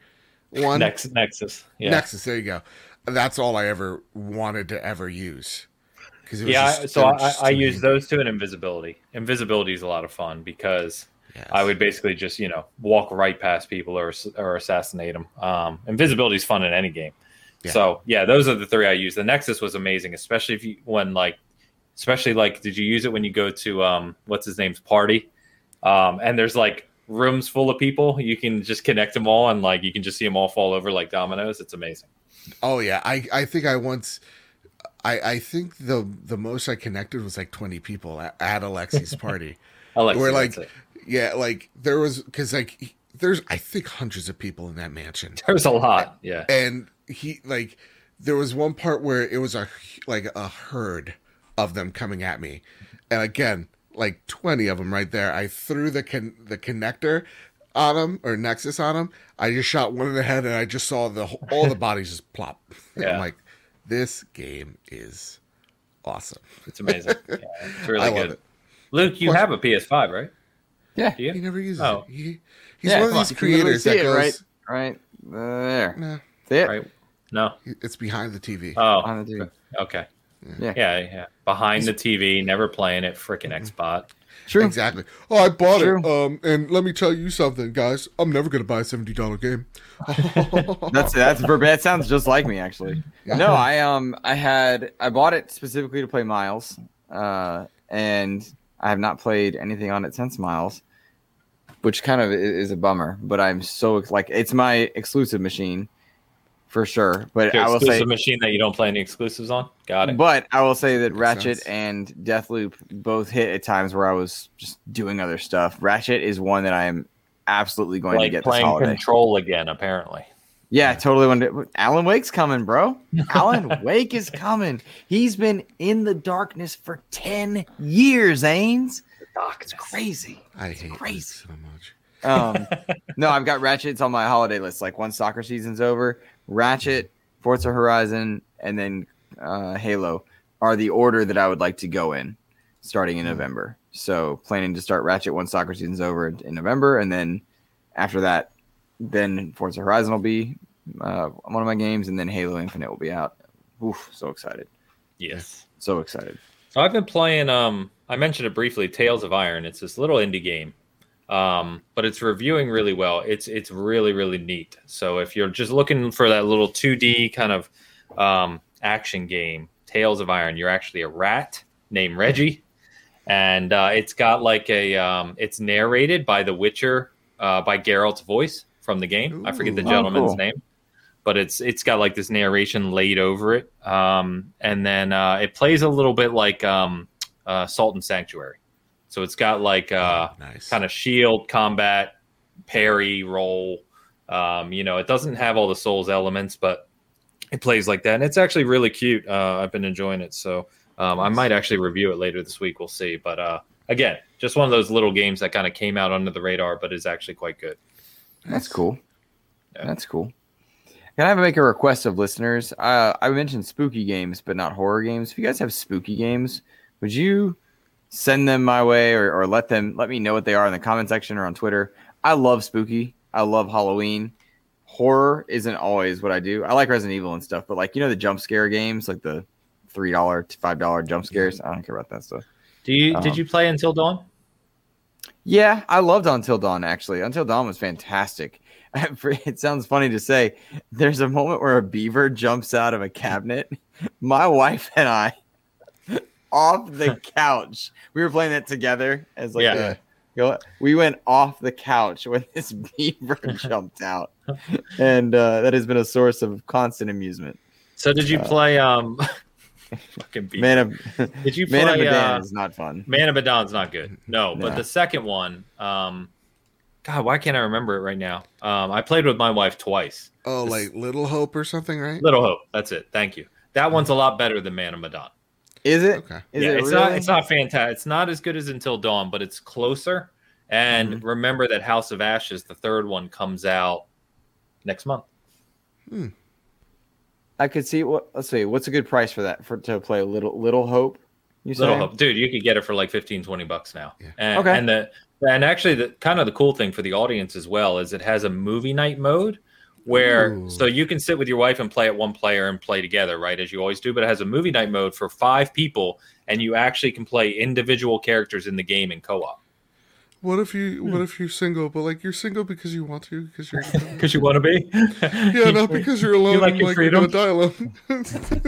One Nex- Nexus. Yeah. Nexus. There you go. That's all I ever wanted to ever use. Because yeah, I- so I, I use those two and invisibility. Invisibility is a lot of fun because I would basically just you know walk right past people or or assassinate them. Um, invisibility is fun in any game. Yeah. So yeah, those are the three I use. The Nexus was amazing, especially if you when like, especially like, did you use it when you go to um what's his name's party? Um, and there's like rooms full of people. You can just connect them all, and like you can just see them all fall over like dominoes. It's amazing. Oh yeah, I I think I once. I, I think the the most I connected was like twenty people at, at Alexi's party. Alexi, We're like-. Yeah, like there was because like there's I think hundreds of people in that mansion, there's a lot. Yeah, and he like there was one part where it was a like a herd of them coming at me, and again like twenty of them right there. I threw the con- the connector on him or Nexus on him. I just shot one in the head, and I just saw the all the bodies just plop. Yeah. I'm like, this game is awesome. it's amazing. Yeah, it's really I good. Luke, you have a PS5, right? Yeah. He never uses Oh. it. He, he's Yeah, one of come on, these you can literally creators that it, goes, right? Right there. nah, See it? Right? No. it's behind the TV. Oh, On the TV. okay. Yeah. Yeah, yeah. Behind the TV, never playing it. Freaking Xbot. True. Exactly. Oh, I bought True. it. Um, and let me tell you something, guys. I'm never gonna buy a seventy dollar game. That's that's. That sounds just like me, actually. No, I um I had I bought it specifically to play Miles, uh, and I have not played anything on it since Miles, which kind of is a bummer. But I'm so like it's my exclusive machine, for sure. But Your I will exclusive say, machine that you don't play any exclusives on. Got it. but I will say that Makes Ratchet sense. and Deathloop both hit at times where I was just doing other stuff. Ratchet is one that I am absolutely going to get playing holiday. Control again, apparently. Yeah, totally. When Alan Wake's coming, bro. Alan Wake is coming. He's been in the darkness for ten years, Ains. It's crazy. I hate crazy. so much. Um, no, I've got Ratchet. It's on my holiday list. Like once soccer season's over, Ratchet, Forza Horizon, and then uh, Halo are the order that I would like to go in, starting in November. So planning to start Ratchet once soccer season's over in November, and then after that, then Forza Horizon will be uh, one of my games, and then Halo Infinite will be out. Oof, so excited, Yes. so excited. So I've been playing. Um, I mentioned it briefly. Tails of Iron. It's this little indie game, um, but it's reviewing really well. It's it's really really neat. So if you're just looking for that little 2D kind of um, action game, Tails of Iron, you're actually a rat named Redgi, and uh, it's got like a. Um, it's narrated by The Witcher, uh, by Geralt's voice from the game. I forget the Ooh. Oh, gentleman's cool. name but it's it's got like this narration laid over it um, and then uh, it plays a little bit like um, uh, salt and sanctuary so it's got like uh, nice. kind of shield combat parry roll um, you know it doesn't have all the souls elements but it plays like that and it's actually really cute uh, i've been enjoying it so um, i might actually review it later this week we'll see but uh, again just one of those little games that kind of came out under the radar but is actually quite good That's cool. Yeah. That's cool. Can I make a request of listeners? Uh, I mentioned spooky games, but not horror games. If you guys have spooky games, would you send them my way or, or let them let me know what they are in the comment section or on Twitter? I love spooky. I love Halloween. Horror isn't always what I do. I like Resident Evil and stuff, but like you know the jump scare games, like the three dollar to five dollar jump scares. I don't care about that stuff. do you Um, did you play until dawn Yeah, I loved Until Dawn actually. Until Dawn was fantastic. It sounds funny to say. There's a moment where a beaver jumps out of a cabinet. My wife and I, off the couch, we were playing it together as like Yeah. a- go- we went off the couch when this beaver jumped out, and uh, that has been a source of constant amusement. So did you Uh, play um fucking beat. Man of did you Man of play Medan uh, is not fun. Man of Medan's not good. No, but No. the second one, um God, why can't I remember it right now? Um I played with my wife twice. oh, like Little Hope or something, right? Little Hope. That's it. Thank you. That one's a lot better than Man of Medan. Is it? Okay. Is yeah, it it's really? not it's not fantastic. It's not as good as Until Dawn, but it's closer. And Mm-hmm. remember that House of Ashes, the third one, comes out next month. Hmm. I could see what. Let's see. What's a good price for that? For to play a Little Little Hope. You Little say? Hope, dude, you could get it for like 15, 20 bucks now. Yeah. And, Okay. and the and actually, the kind of the cool thing for the audience as well is it has a movie night mode where Ooh. so you can sit with your wife and play at one player and play together, right, as you always do. But it has a movie night mode for five people, and you actually can play individual characters in the game in co-op What if you? Hmm. What if you're single? But like you're single because you want to, because you're. because you want to be. yeah, not because you're alone. You like and your like you're gonna freedom? die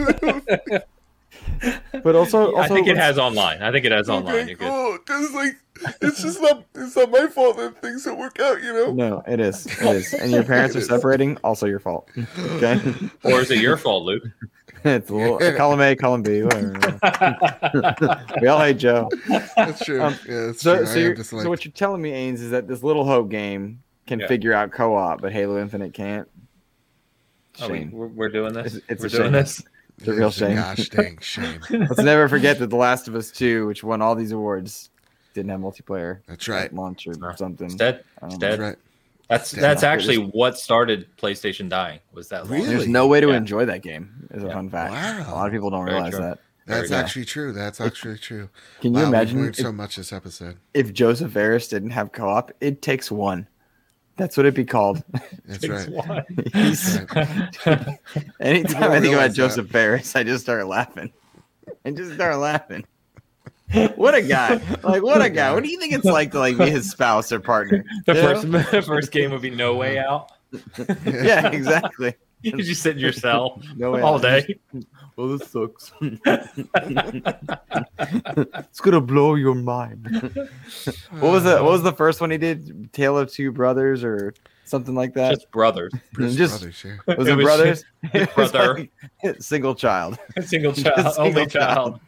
alone. But also, I think it has online. I think it has online. You're good. Oh, because like it's just not it's not my fault that things don't work out. You know. No, it is. It is. And your parents are It is. separating. Also your fault. Okay. Or is it your fault, Luke? it's a little column A, column B. We all hate Joe. That's true. Um, yeah, that's So, true. so, I am you're, just so what you're telling me, Ains, is that this Little Hope game can Yeah. figure out co-op, but Halo Infinite can't. Are we, Shame. we're, we're doing this. It's- it's we're doing shame. this. It's a real shame. Gosh dang shame. Let's never forget that The Last of Us 2, which won all these awards, didn't have multiplayer. That's right. at launch or No. something. Instead, I don't know. Instead- That's right. that's Yeah. that's actually what started PlayStation dying. Was that Really? launch. There's no way to Yeah. enjoy that game. Is a Yeah. fun fact. Wow. A lot of people don't Very realize true. that. That's we go. actually true. That's actually true. Can you Wow, we've imagine learned if, so much this episode? if Josef Fares didn't have co-op? It takes one. That's what it'd be called. That's Takes right. He's, Right. anytime don't I think about that. Josef Fares, I just start laughing. I just start laughing. What a guy! Like what a guy! What do you think it's like to like be his spouse or partner? The You know? first the first game would be No Way Out. yeah, exactly. You could just sit in your cell No way all out. day. Well, this sucks. it's gonna blow your mind. what was the What was uh, the first one he did? Tale of Two Brothers or something like that? Just brothers. Bruce just- Brothers, yeah. was it it, was brothers? It was brother. like single child. Single child. single Only child. child.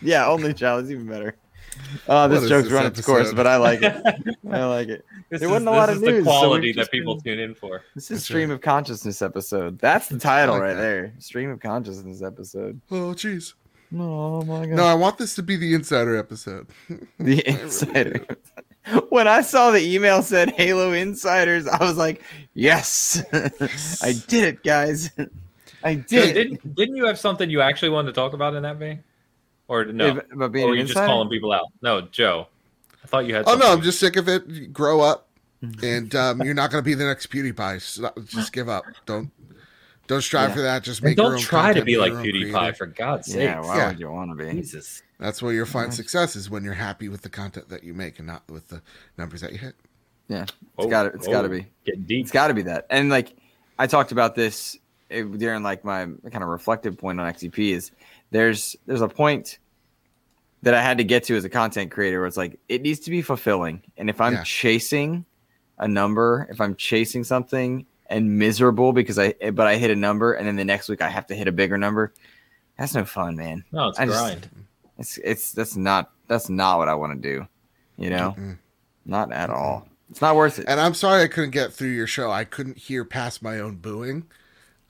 Yeah, only child is even better. Uh, this What is joke's this run its course, but I like it. I like it. This There is, wasn't a lot of is news, the so quality we've that people been- tune in for. This is That's stream right. of consciousness episode. That's the title like right that. there. Stream of consciousness episode. Oh, jeez. Oh my god. No, I want this to be the insider episode. The insider. when I saw the email said Halo Insiders, I was like, yes, I did it, guys. I did. it. didn't didn't you have something you actually wanted to talk about in that vein? Or no? If- About being or an were you just calling people out? No, Joe. I thought you had. Oh no. I'm just sick of it. You Grow up, and um, you're not going to be the next PewDiePie. So just give up. Don't don't strive Yeah. for that. Just make. your don't own try to be be like your own PewDiePie creator. for God's sake. Yeah, why Yeah. would you want to be? Jesus. That's where you'll find success is when you're happy with the content that you make and not with the numbers that you hit. Yeah, Whoa, gotta- it's gotta be. getting deep. it's got to be that. And like, I talked about this eh, during like my kind of reflective point on XCP is there's there's a point that I had to get to as a content creator where it's like it needs to be fulfilling. And if I'm Yeah. chasing a number, if I'm chasing something and miserable because I but I hit a number and then the next week I have to hit a bigger number, that's no fun, man. No, it's I just- grind. It's it's that's not that's not what I want to do. You know, Mm-mm. not at all. It's not worth it. And I'm sorry I couldn't get through your show. I couldn't hear past my own booing.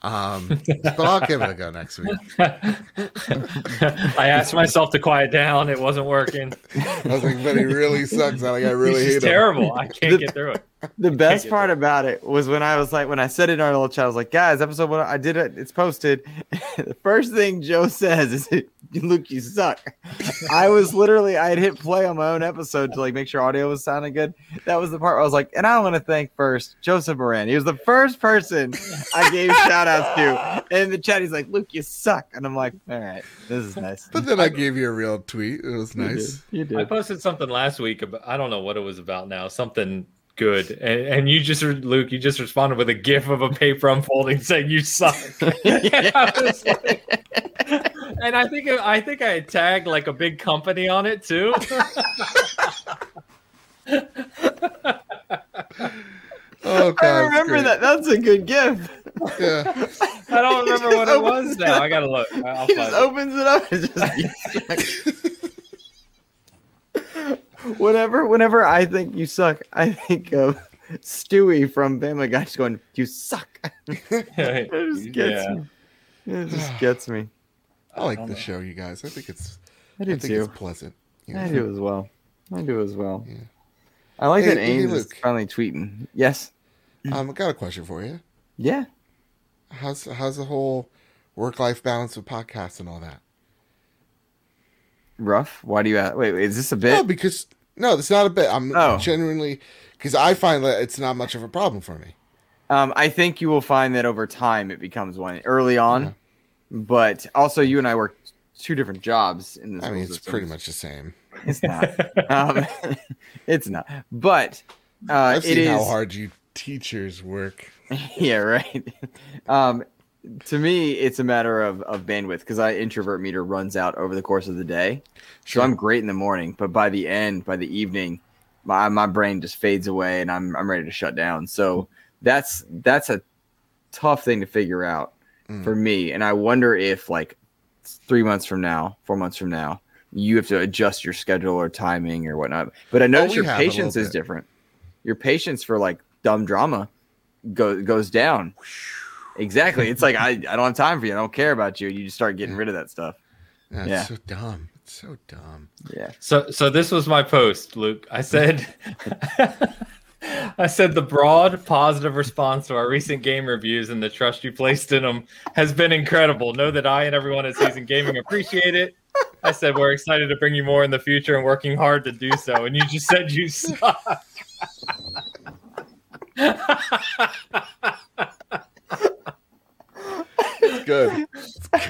Um, but I'll give it a go next week. I asked myself to quiet down. It wasn't working. I was like, but he really sucks. I Like, I really He's hate just him. terrible. I can't get through it. The best get part about it was when I was like, when I said it in our little chat, I was like, guys, episode one, I did it. It's posted. the first thing Joe says is, Luke, you suck. I was literally, I had hit play on my own episode to like make sure audio was sounding good. That was the part where I was like, and I want to thank first Joseph Moran. He was the first person I gave shout outs to. And in the chat, he's like, Luke, you suck. And I'm like, all right, this is nice. But then I gave you a real tweet. It was nice. You did. You I posted something last week about I don't know what it was about now, something good. And, and you just Luke, you just responded with a gif of a paper unfolding saying you suck. I was like- and I think I think I tagged like a big company on it too. Oh, God. I remember that. That's a good gift. Yeah. I don't remember what it was opens now. I gotta look. I'll he just it. opens it up and just whenever whenever I think you suck, I think of Stewie from Family Guy just going, "You suck." it just gets yeah. me. It just gets me. I like don't the know. show, you guys. I think it's, I I do think too. it's pleasant. you I do as well. I do as well. Yeah. I like Hey, that hey, Ames is finally tweeting. Yes. Um, I got a question for you. Yeah. How's how's the whole work life balance with podcasts and all that? Rough. Why do you ask? Wait, wait, is this a bit? No, because no, it's not a bit. I'm Oh. genuinely because I find that it's not much of a problem for me. Um, I think you will find that over time it becomes one early on, Yeah. but also you and I work two different jobs in this. I mean, it's system. pretty much the same. It's not. um, it's not. But uh, I've it seen how is- hard you teachers work. yeah, right. Um, to me, it's a matter of, of bandwidth because I introvert meter runs out over the course of the day. So I'm great in the morning, but by the end, by the evening, my my brain just fades away and I'm I'm ready to shut down. So that's that's a tough thing to figure out Mm. for me. And I wonder if like three months from now, four months from now, you have to adjust your schedule or timing or whatnot. But I notice we your have a little patience is different. Your patience for like dumb drama go, goes down. Exactly. It's like I, I don't have time for you. I don't care about you. You just start getting rid of that stuff. That's Yeah. so dumb. It's so dumb. Yeah. So so this was my post, Luke. I said I said the broad positive response to our recent game reviews and the trust you placed in them has been incredible. Know that I and everyone at Seasoned Gaming appreciate it. I said we're excited to bring you more in the future and working hard to do so. And you just said you suck. Good.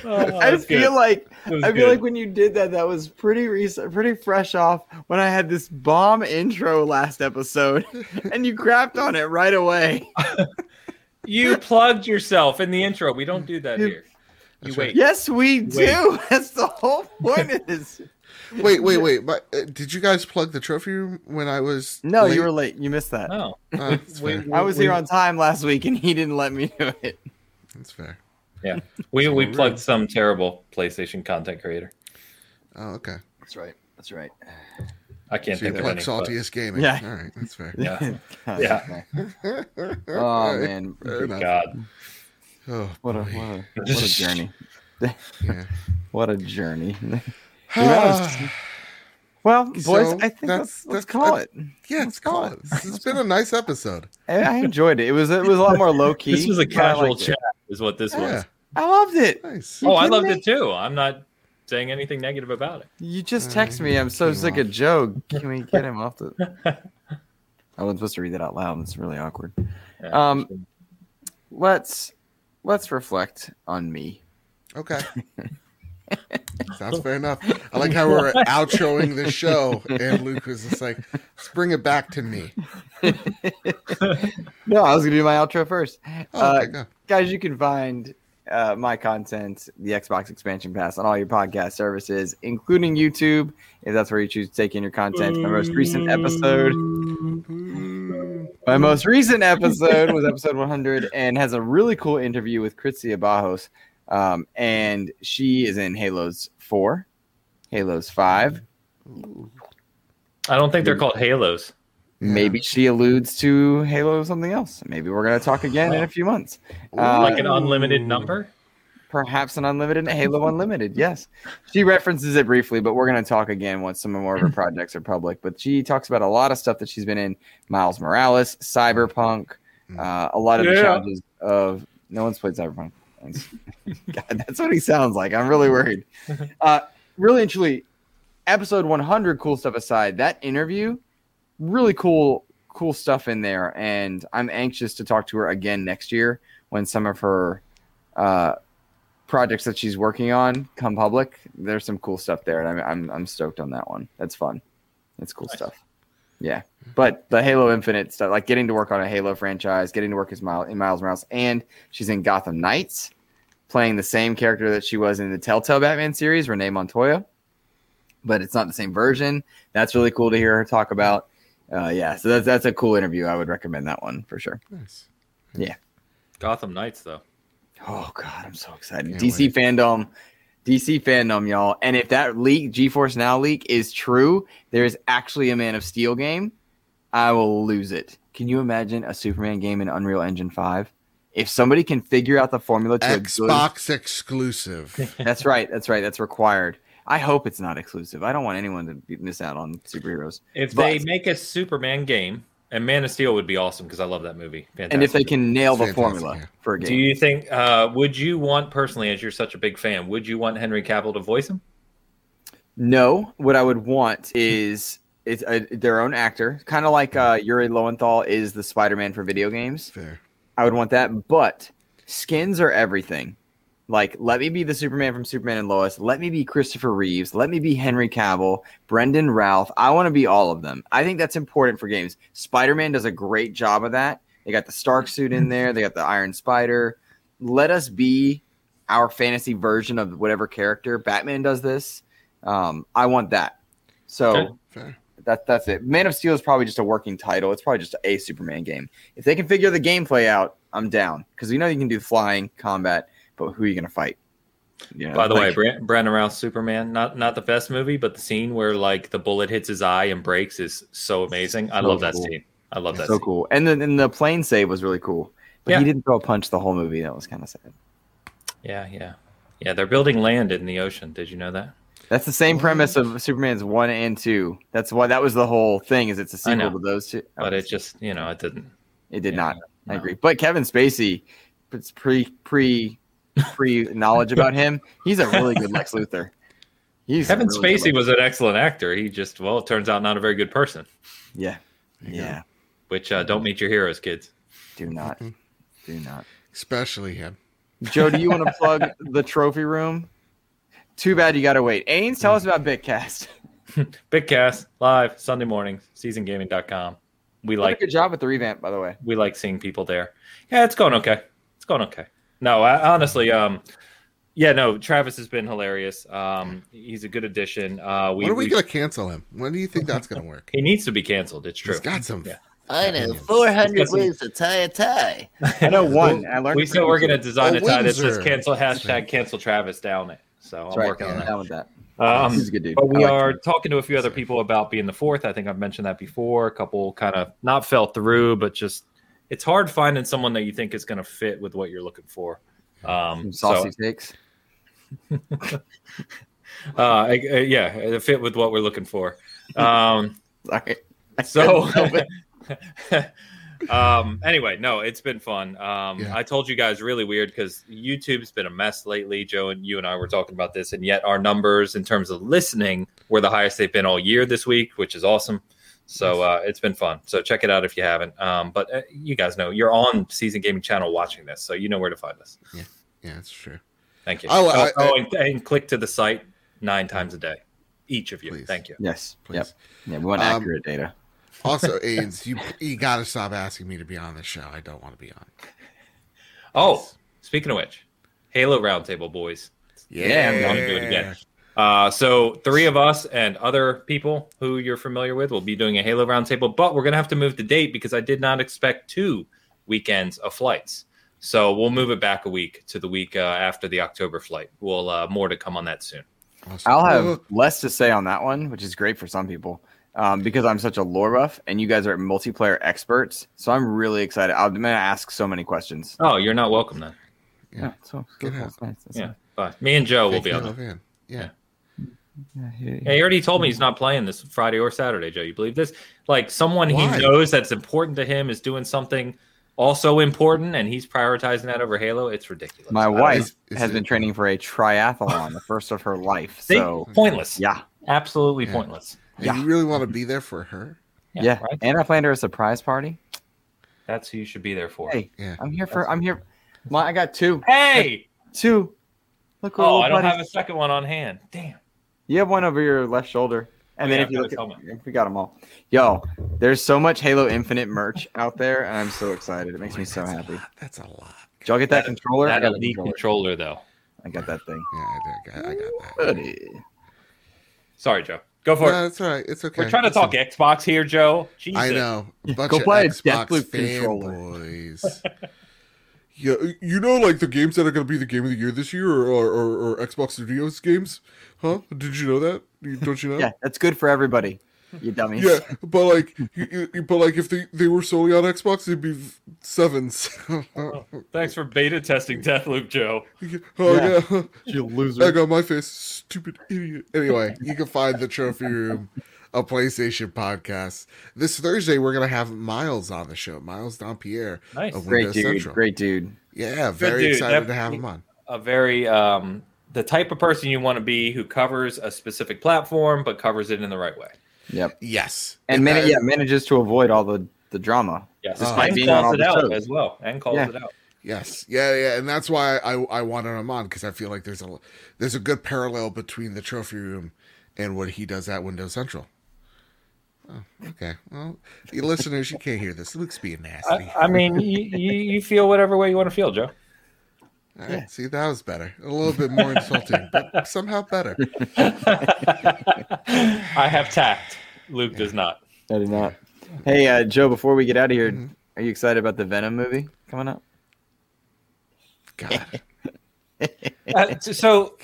Oh, I feel good. like I feel good. like when you did that, that was pretty recent, pretty fresh off when I had this bomb intro last episode, and you crapped on it right away. you plugged yourself in the intro. We don't do that You- here. You That's wait. right. Yes, we do. That's the whole point of this. Wait, wait, wait. But uh, did you guys plug the trophy room when I was? No, late? you were late. You missed that. No. Oh, that's We- I was we- here on time last week, and he didn't let me do it. That's fair. Yeah, we we rude. plugged some terrible PlayStation content creator. Oh, okay. That's right. That's right. I can't So think of plug any. but- saltiest gaming. Yeah. All right, that's fair. Yeah. Yeah. okay. Oh man, Fair. God. Oh, what a what a what a journey. Yeah. What a journey. Well, boys, So, I think that's- let's, let's that's- call uh, it. yeah, Let's it's call called. It's been a nice episode. I, I enjoyed it. It was it was a lot more low key. This was a casual chat, is what this Yeah, was. I loved it. nice. Oh, I loved me? it too. I'm not saying anything negative about it. You just Uh, text me. I'm so sick off. of Joe. Can we get him off the? I wasn't supposed to read that out loud. It's really awkward. Yeah. Um, Let's let's reflect on me. Okay. Sounds fair enough. I like how we're outroing the show, and Luke was just like, "Let's bring it back to me." No, I was gonna do my outro first. Oh, okay, Uh, go. guys, you can find uh, my content, the Xbox Expansion Pass, on all your podcast services, including YouTube, if that's where you choose to take in your content. My most recent episode, my most recent episode was episode 100, and has a really cool interview with Krizia Bajos, um, and she is in Halos 4, Halos 5. I don't think they're called Halos. Maybe she alludes to Halo something else. Maybe we're gonna talk again in a few months. Uh, like an unlimited number. perhaps an unlimited Halo Unlimited. Yes, she references it briefly, but we're going to talk again once some more of her projects are public. But she talks about a lot of stuff that she's been in: Miles Morales, Cyberpunk, uh, a lot of the challenges of. No one's played Cyberpunk. That's- God, that's what he sounds like. I'm really worried. Uh, really and truly, episode 100, cool stuff aside, that interview, really cool, cool stuff in there, and I'm anxious to talk to her again next year when some of her uh, projects that she's working on come public. There's some cool stuff there, and I'm I'm, I'm stoked on that one. That's fun. That's cool Nice. stuff. Yeah, but the Halo Infinite stuff, like getting to work on a Halo franchise, getting to work as Miles in Miles Morales, and she's in Gotham Knights, playing the same character that she was in the Telltale Batman series, Renee Montoya. But it's not the same version. That's really cool to hear her talk about. Uh, yeah, so that's that's a cool interview. I would recommend that one for sure. Nice. Yeah. Gotham Knights, though. Oh god, I'm so excited. Can't DC wait. fandom, DC fandom, y'all. And if that leak, GeForce Now leak, is true, there is actually a Man of Steel game. I will lose it. Can you imagine a Superman game in Unreal Engine Five? If somebody can figure out the formula to a good, Xbox exclusive. that's right, that's right, that's required. I hope it's not exclusive. I don't want anyone to miss out on superheroes. If But- they make a Superman game, and Man of Steel would be awesome because I love that movie. Fantastic. And if they can nail the Fantastic, formula yeah. for a game, do you think? Uh, would you want personally, as you're such a big fan, would you want Henry Cavill to voice him? No, what I would want is it's a, their own actor, kind of like uh, Yuri Lowenthal is the Spider-Man for video games. Fair. I would want that, but skins are everything. Like, let me be the Superman from Superman and Lois. Let me be Christopher Reeves. Let me be Henry Cavill, Brandon Routh. I want to be all of them. I think that's important for games. Spider Man does a great job of that. They got the Stark suit in there. They got the Iron Spider. let us be our fantasy version of whatever character Batman does this. Um, I want that. So Okay. Fair. that that's it. Man of Steel is probably just a working title. It's probably just a Superman game. If they can figure the gameplay out, I'm down because you know you can do flying combat, but who are you going to fight? You know, By the way, like- Brand- Brandon Routh Superman, not not the best movie, but the scene where like the bullet hits his eye and breaks is so amazing. I So love that scene. I love that so scene. cool. And then and the plane save was really cool. But Yeah. he didn't throw a punch the whole movie. That was kind of sad. Yeah, yeah, yeah. They're building land in the ocean. Did you know that? That's the same premise of Superman's one and two. That's why that was the whole thing. Is it's a sequel to those two? But it just you know it didn't. it did yeah, not. I no. agree. But Kevin Spacey, it's pre pre pre knowledge about him. He's a really good Lex Luthor. He's Kevin really Spacey was an excellent actor. He just well, it turns out not a very good person. Yeah, There go. yeah. Which uh, don't meet your heroes, kids. Do not, do not. Especially him. Joe, do you want to plug the trophy room? Too bad you got to wait. Ains, tell us about Bitcast. Big cast live Sunday mornings, seasonedgaming.com. We Did a like good job with the revamp, by the way. we like seeing people there. Yeah, it's going okay. It's going okay. No, I, honestly, um, yeah, no, Travis has been hilarious. Um, he's a good addition. Uh, we, when are we, we- gonna cancel him? When do you think that's gonna work? he needs to be canceled. It's true. He's got some. Yeah. I know 400 Discussing- ways to tie a tie. I know one. I learned. we said we're gonna design Oh, a tie that says cancel hashtag cancel Travis down it. So That's I'm right. working on that. with that. Um, He's a good dude. But we like are him. talking to a few other people about being the fourth. I think I've mentioned that before. A couple kind of not fell through, but just it's hard finding someone that you think is going to fit with what you're looking for. Um, Some so, saucy takes. uh, I- I- yeah, it fit with what we're looking for. Um, Sorry. so, um, anyway, no, it's been fun. Um, Yeah. I told you guys really weird because YouTube's been a mess lately. Joe and you and I were talking about this, and yet our numbers in terms of listening were the highest they've been all year this week, which is awesome. So uh, it's been fun. So check it out if you haven't. Um, but uh, you guys know you're on Seasoned Gaming Channel watching this, so you know where to find us. Yeah, yeah, that's true. Thank you. Oh, I- oh, and, and click to the site nine times a day, each of you. Please. Thank you. Yes. Please. Yep. Yeah, we want Um, accurate data. Also, Ains, you you gotta stop asking me to be on this show. I don't want to be on. Oh, speaking of which, Halo Roundtable boys. Yeah, I'm gonna do it again. Uh, so three of us and other people who you're familiar with will be doing a Halo Roundtable, but we're gonna have to move the date because I did not expect two weekends of flights. So we'll move it back a week to the week uh, after the October flight. We'll uh, more to come on that soon. Awesome. I'll have less to say on that one, which is great for some people, um, because I'm such a lore buff, and you guys are multiplayer experts. So I'm really excited. I'm gonna ask so many questions. Oh, you're not welcome then. Yeah. so Get so out. that's nice. That's Yeah, nice. bye. Me and Joe will be on. Halo Yeah. Yeah, he- Yeah, he already told me he's not playing this Friday or Saturday, Joe. You believe this? Like someone Why? he knows that's important to him is doing something also important, and he's prioritizing that over Halo. It's ridiculous. My I wife Is- is has it- been training for a triathlon, the first of her life. See? So pointless. yeah, absolutely Yeah. pointless. And Yeah. you really want to be there for her? yeah. right? And I planned her a surprise party. That's who you should be there for. Hey, Yeah. I'm here for. I'm here. My, I got two. Hey! Two. Look, Oh, I don't buddy. have a second one on hand. Damn. You have one over your left shoulder. And Oh, then yeah, if you look at, his we got them all. Yo, there's so much Halo Infinite merch out there, and I'm so excited. It makes oh me so That's a happy. That's a lot. Did y'all get that, That- controller? I That got the elite controller. controller, though. I got that thing. Yeah, I, did, I got I got that. Buddy. Sorry, Joe. Go for it. No, it's all right. It's okay. We're trying to Listen, talk Xbox here, Joe. Jesus. I know. A bunch Go play a Xbox Deathloop controller. fanboys. yeah, you know, like the games that are going to be the game of the year this year, or, or, or, or Xbox Studios games, huh? Did you know that? Don't you know? Yeah, that's good for everybody. You dummies. Yeah, but like, you, you, but like, if they, they were solely on Xbox, it'd be sevens. oh Thanks for beta testing Deathloop, Joe. Oh, yeah. yeah, You loser. I got my face, stupid idiot. Anyway, you can find the trophy room, a PlayStation podcast. This Thursday, we're gonna have Miles on the show. Miles Dompierre Nice. of Great dude. Central. Great dude. Yeah, very dude. excited That- to have him on. a very um the type of person you want to be who covers a specific platform but covers it in the right way. Yep. Yes, And man- that- yeah, manages to avoid all the, the drama. Yes, Despite and being on all it the out shows. as well, and calls Yeah. it out. Yes, yeah, yeah, and that's why I I wanted him on because I feel like there's a there's a good parallel between the trophy room and what he does at Windows Central. Oh, okay. Well, you listeners, you can't hear this. Luke's being nasty. I, I mean, you, you you feel whatever way you want to feel, Joe. All right, see, that was better. A little bit more insulting, but somehow better. I have tact. Luke does not. I did not. Hey, uh, Joe, before we get out of here, Mhm. are you excited about the Venom movie coming up? God, Uh, so- so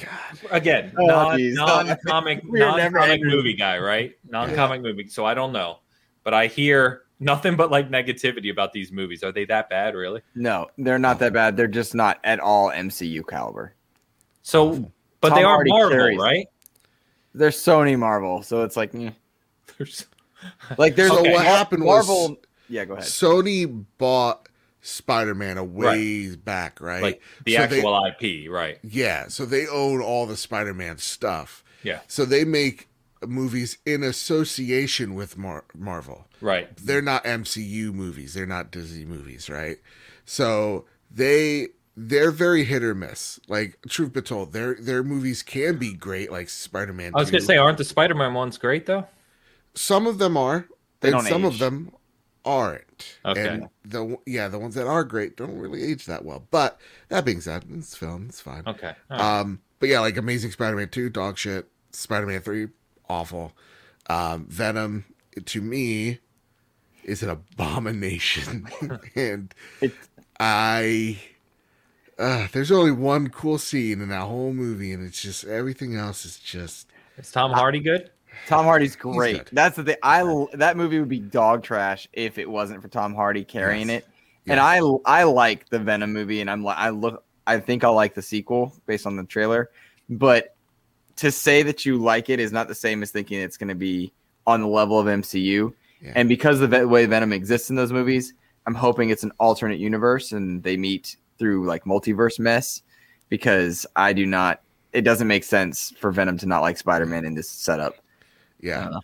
again, Oh, non, geez. non-comic, We non-comic movie guy, right? Non-comic movie. So I don't know, but I hear nothing but like negativity about these movies. Are they that bad, really? No, they're not that bad. They're just not at all MCU caliber. So, but Tom they are Hardy Marvel, carries right? They're Sony Marvel, so it's like, eh. There's- like there's So a what Mar- happened was- Marvel. yeah, go ahead. Sony bought Spider-Man a ways back, right? like the So they- actual IP, right? Yeah, so they own all the Spider-Man stuff. Yeah, So they make movies in association with Mar- Marvel. right. They're not MCU movies. They're not Disney movies, right? So they they're very hit or miss. Like truth be told, their their movies can be great, like Spider-Man. I was 2. gonna say, aren't the Spider-Man ones great though? some of them are, They and don't some age. of them aren't. Okay. And the yeah, the ones that are great don't really age that well. But that being said, it's film. It's fine. Okay. all right. Um, but yeah, like Amazing Spider-Man two, dog shit. Spider-Man three, awful. Um, Venom to me is an abomination, and I. Uh, there's only one cool scene in that whole movie, and it's just everything else is just Is Tom Hardy good? Tom Hardy's great. That's the thing. I that movie would be dog trash if it wasn't for Tom Hardy carrying Yes. it. And I I like the Venom movie, and I'm like I look I think I'll like the sequel based on the trailer. But to say that you like it is not the same as thinking it's going to be on the level of MCU. Yeah. And because of the way Venom exists in those movies, I'm hoping it's an alternate universe and they meet through like multiverse mess. Because I do not, it doesn't make sense for Venom to not like Spider-Man in this setup. Yeah. Uh,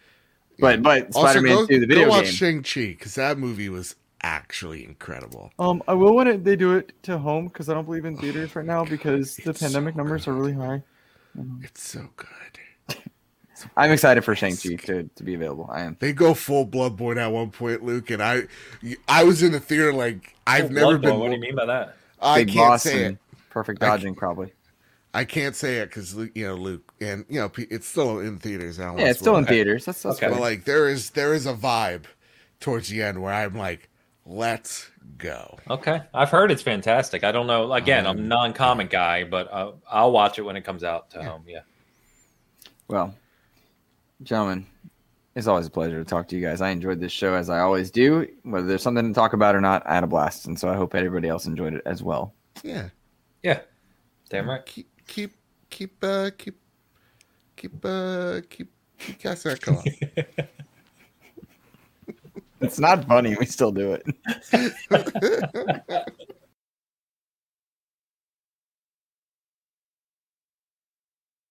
But but Also, Spider-Man 2, the go watch. Shang Chi because that movie was actually incredible. Um, I will when it, they do it to home because I don't believe in theaters right now because the pandemic so numbers are really high. It's so good. I'm excited for Shang-Chi to, to be available. I am. They go full Bloodborne at one point, Luke, and I, I was in the theater like I've Oh, never Bloodborne, been. What do you mean by that? I Big can't boss say it. perfect I dodging, probably. I can't say it because you know Luke, and you know it's still in theaters. I Yeah, it's still in spoil it. theaters. That's, that's Okay. But like there is there is a vibe towards the end where I'm like, let's go. Okay, I've heard it's fantastic. I don't know. Again, I'm a Um, non-comic guy, but uh, I'll watch it when it comes out to home. Yeah. Well, gentlemen, it's always a pleasure to talk to you guys. I enjoyed this show as I always do. Whether there's something to talk about or not, I had a blast, and so I hope everybody else enjoyed it as well. Yeah, Yeah. Damn right. keep keep keep uh keep keep uh keep keep casting that call. It's not funny. We still do it.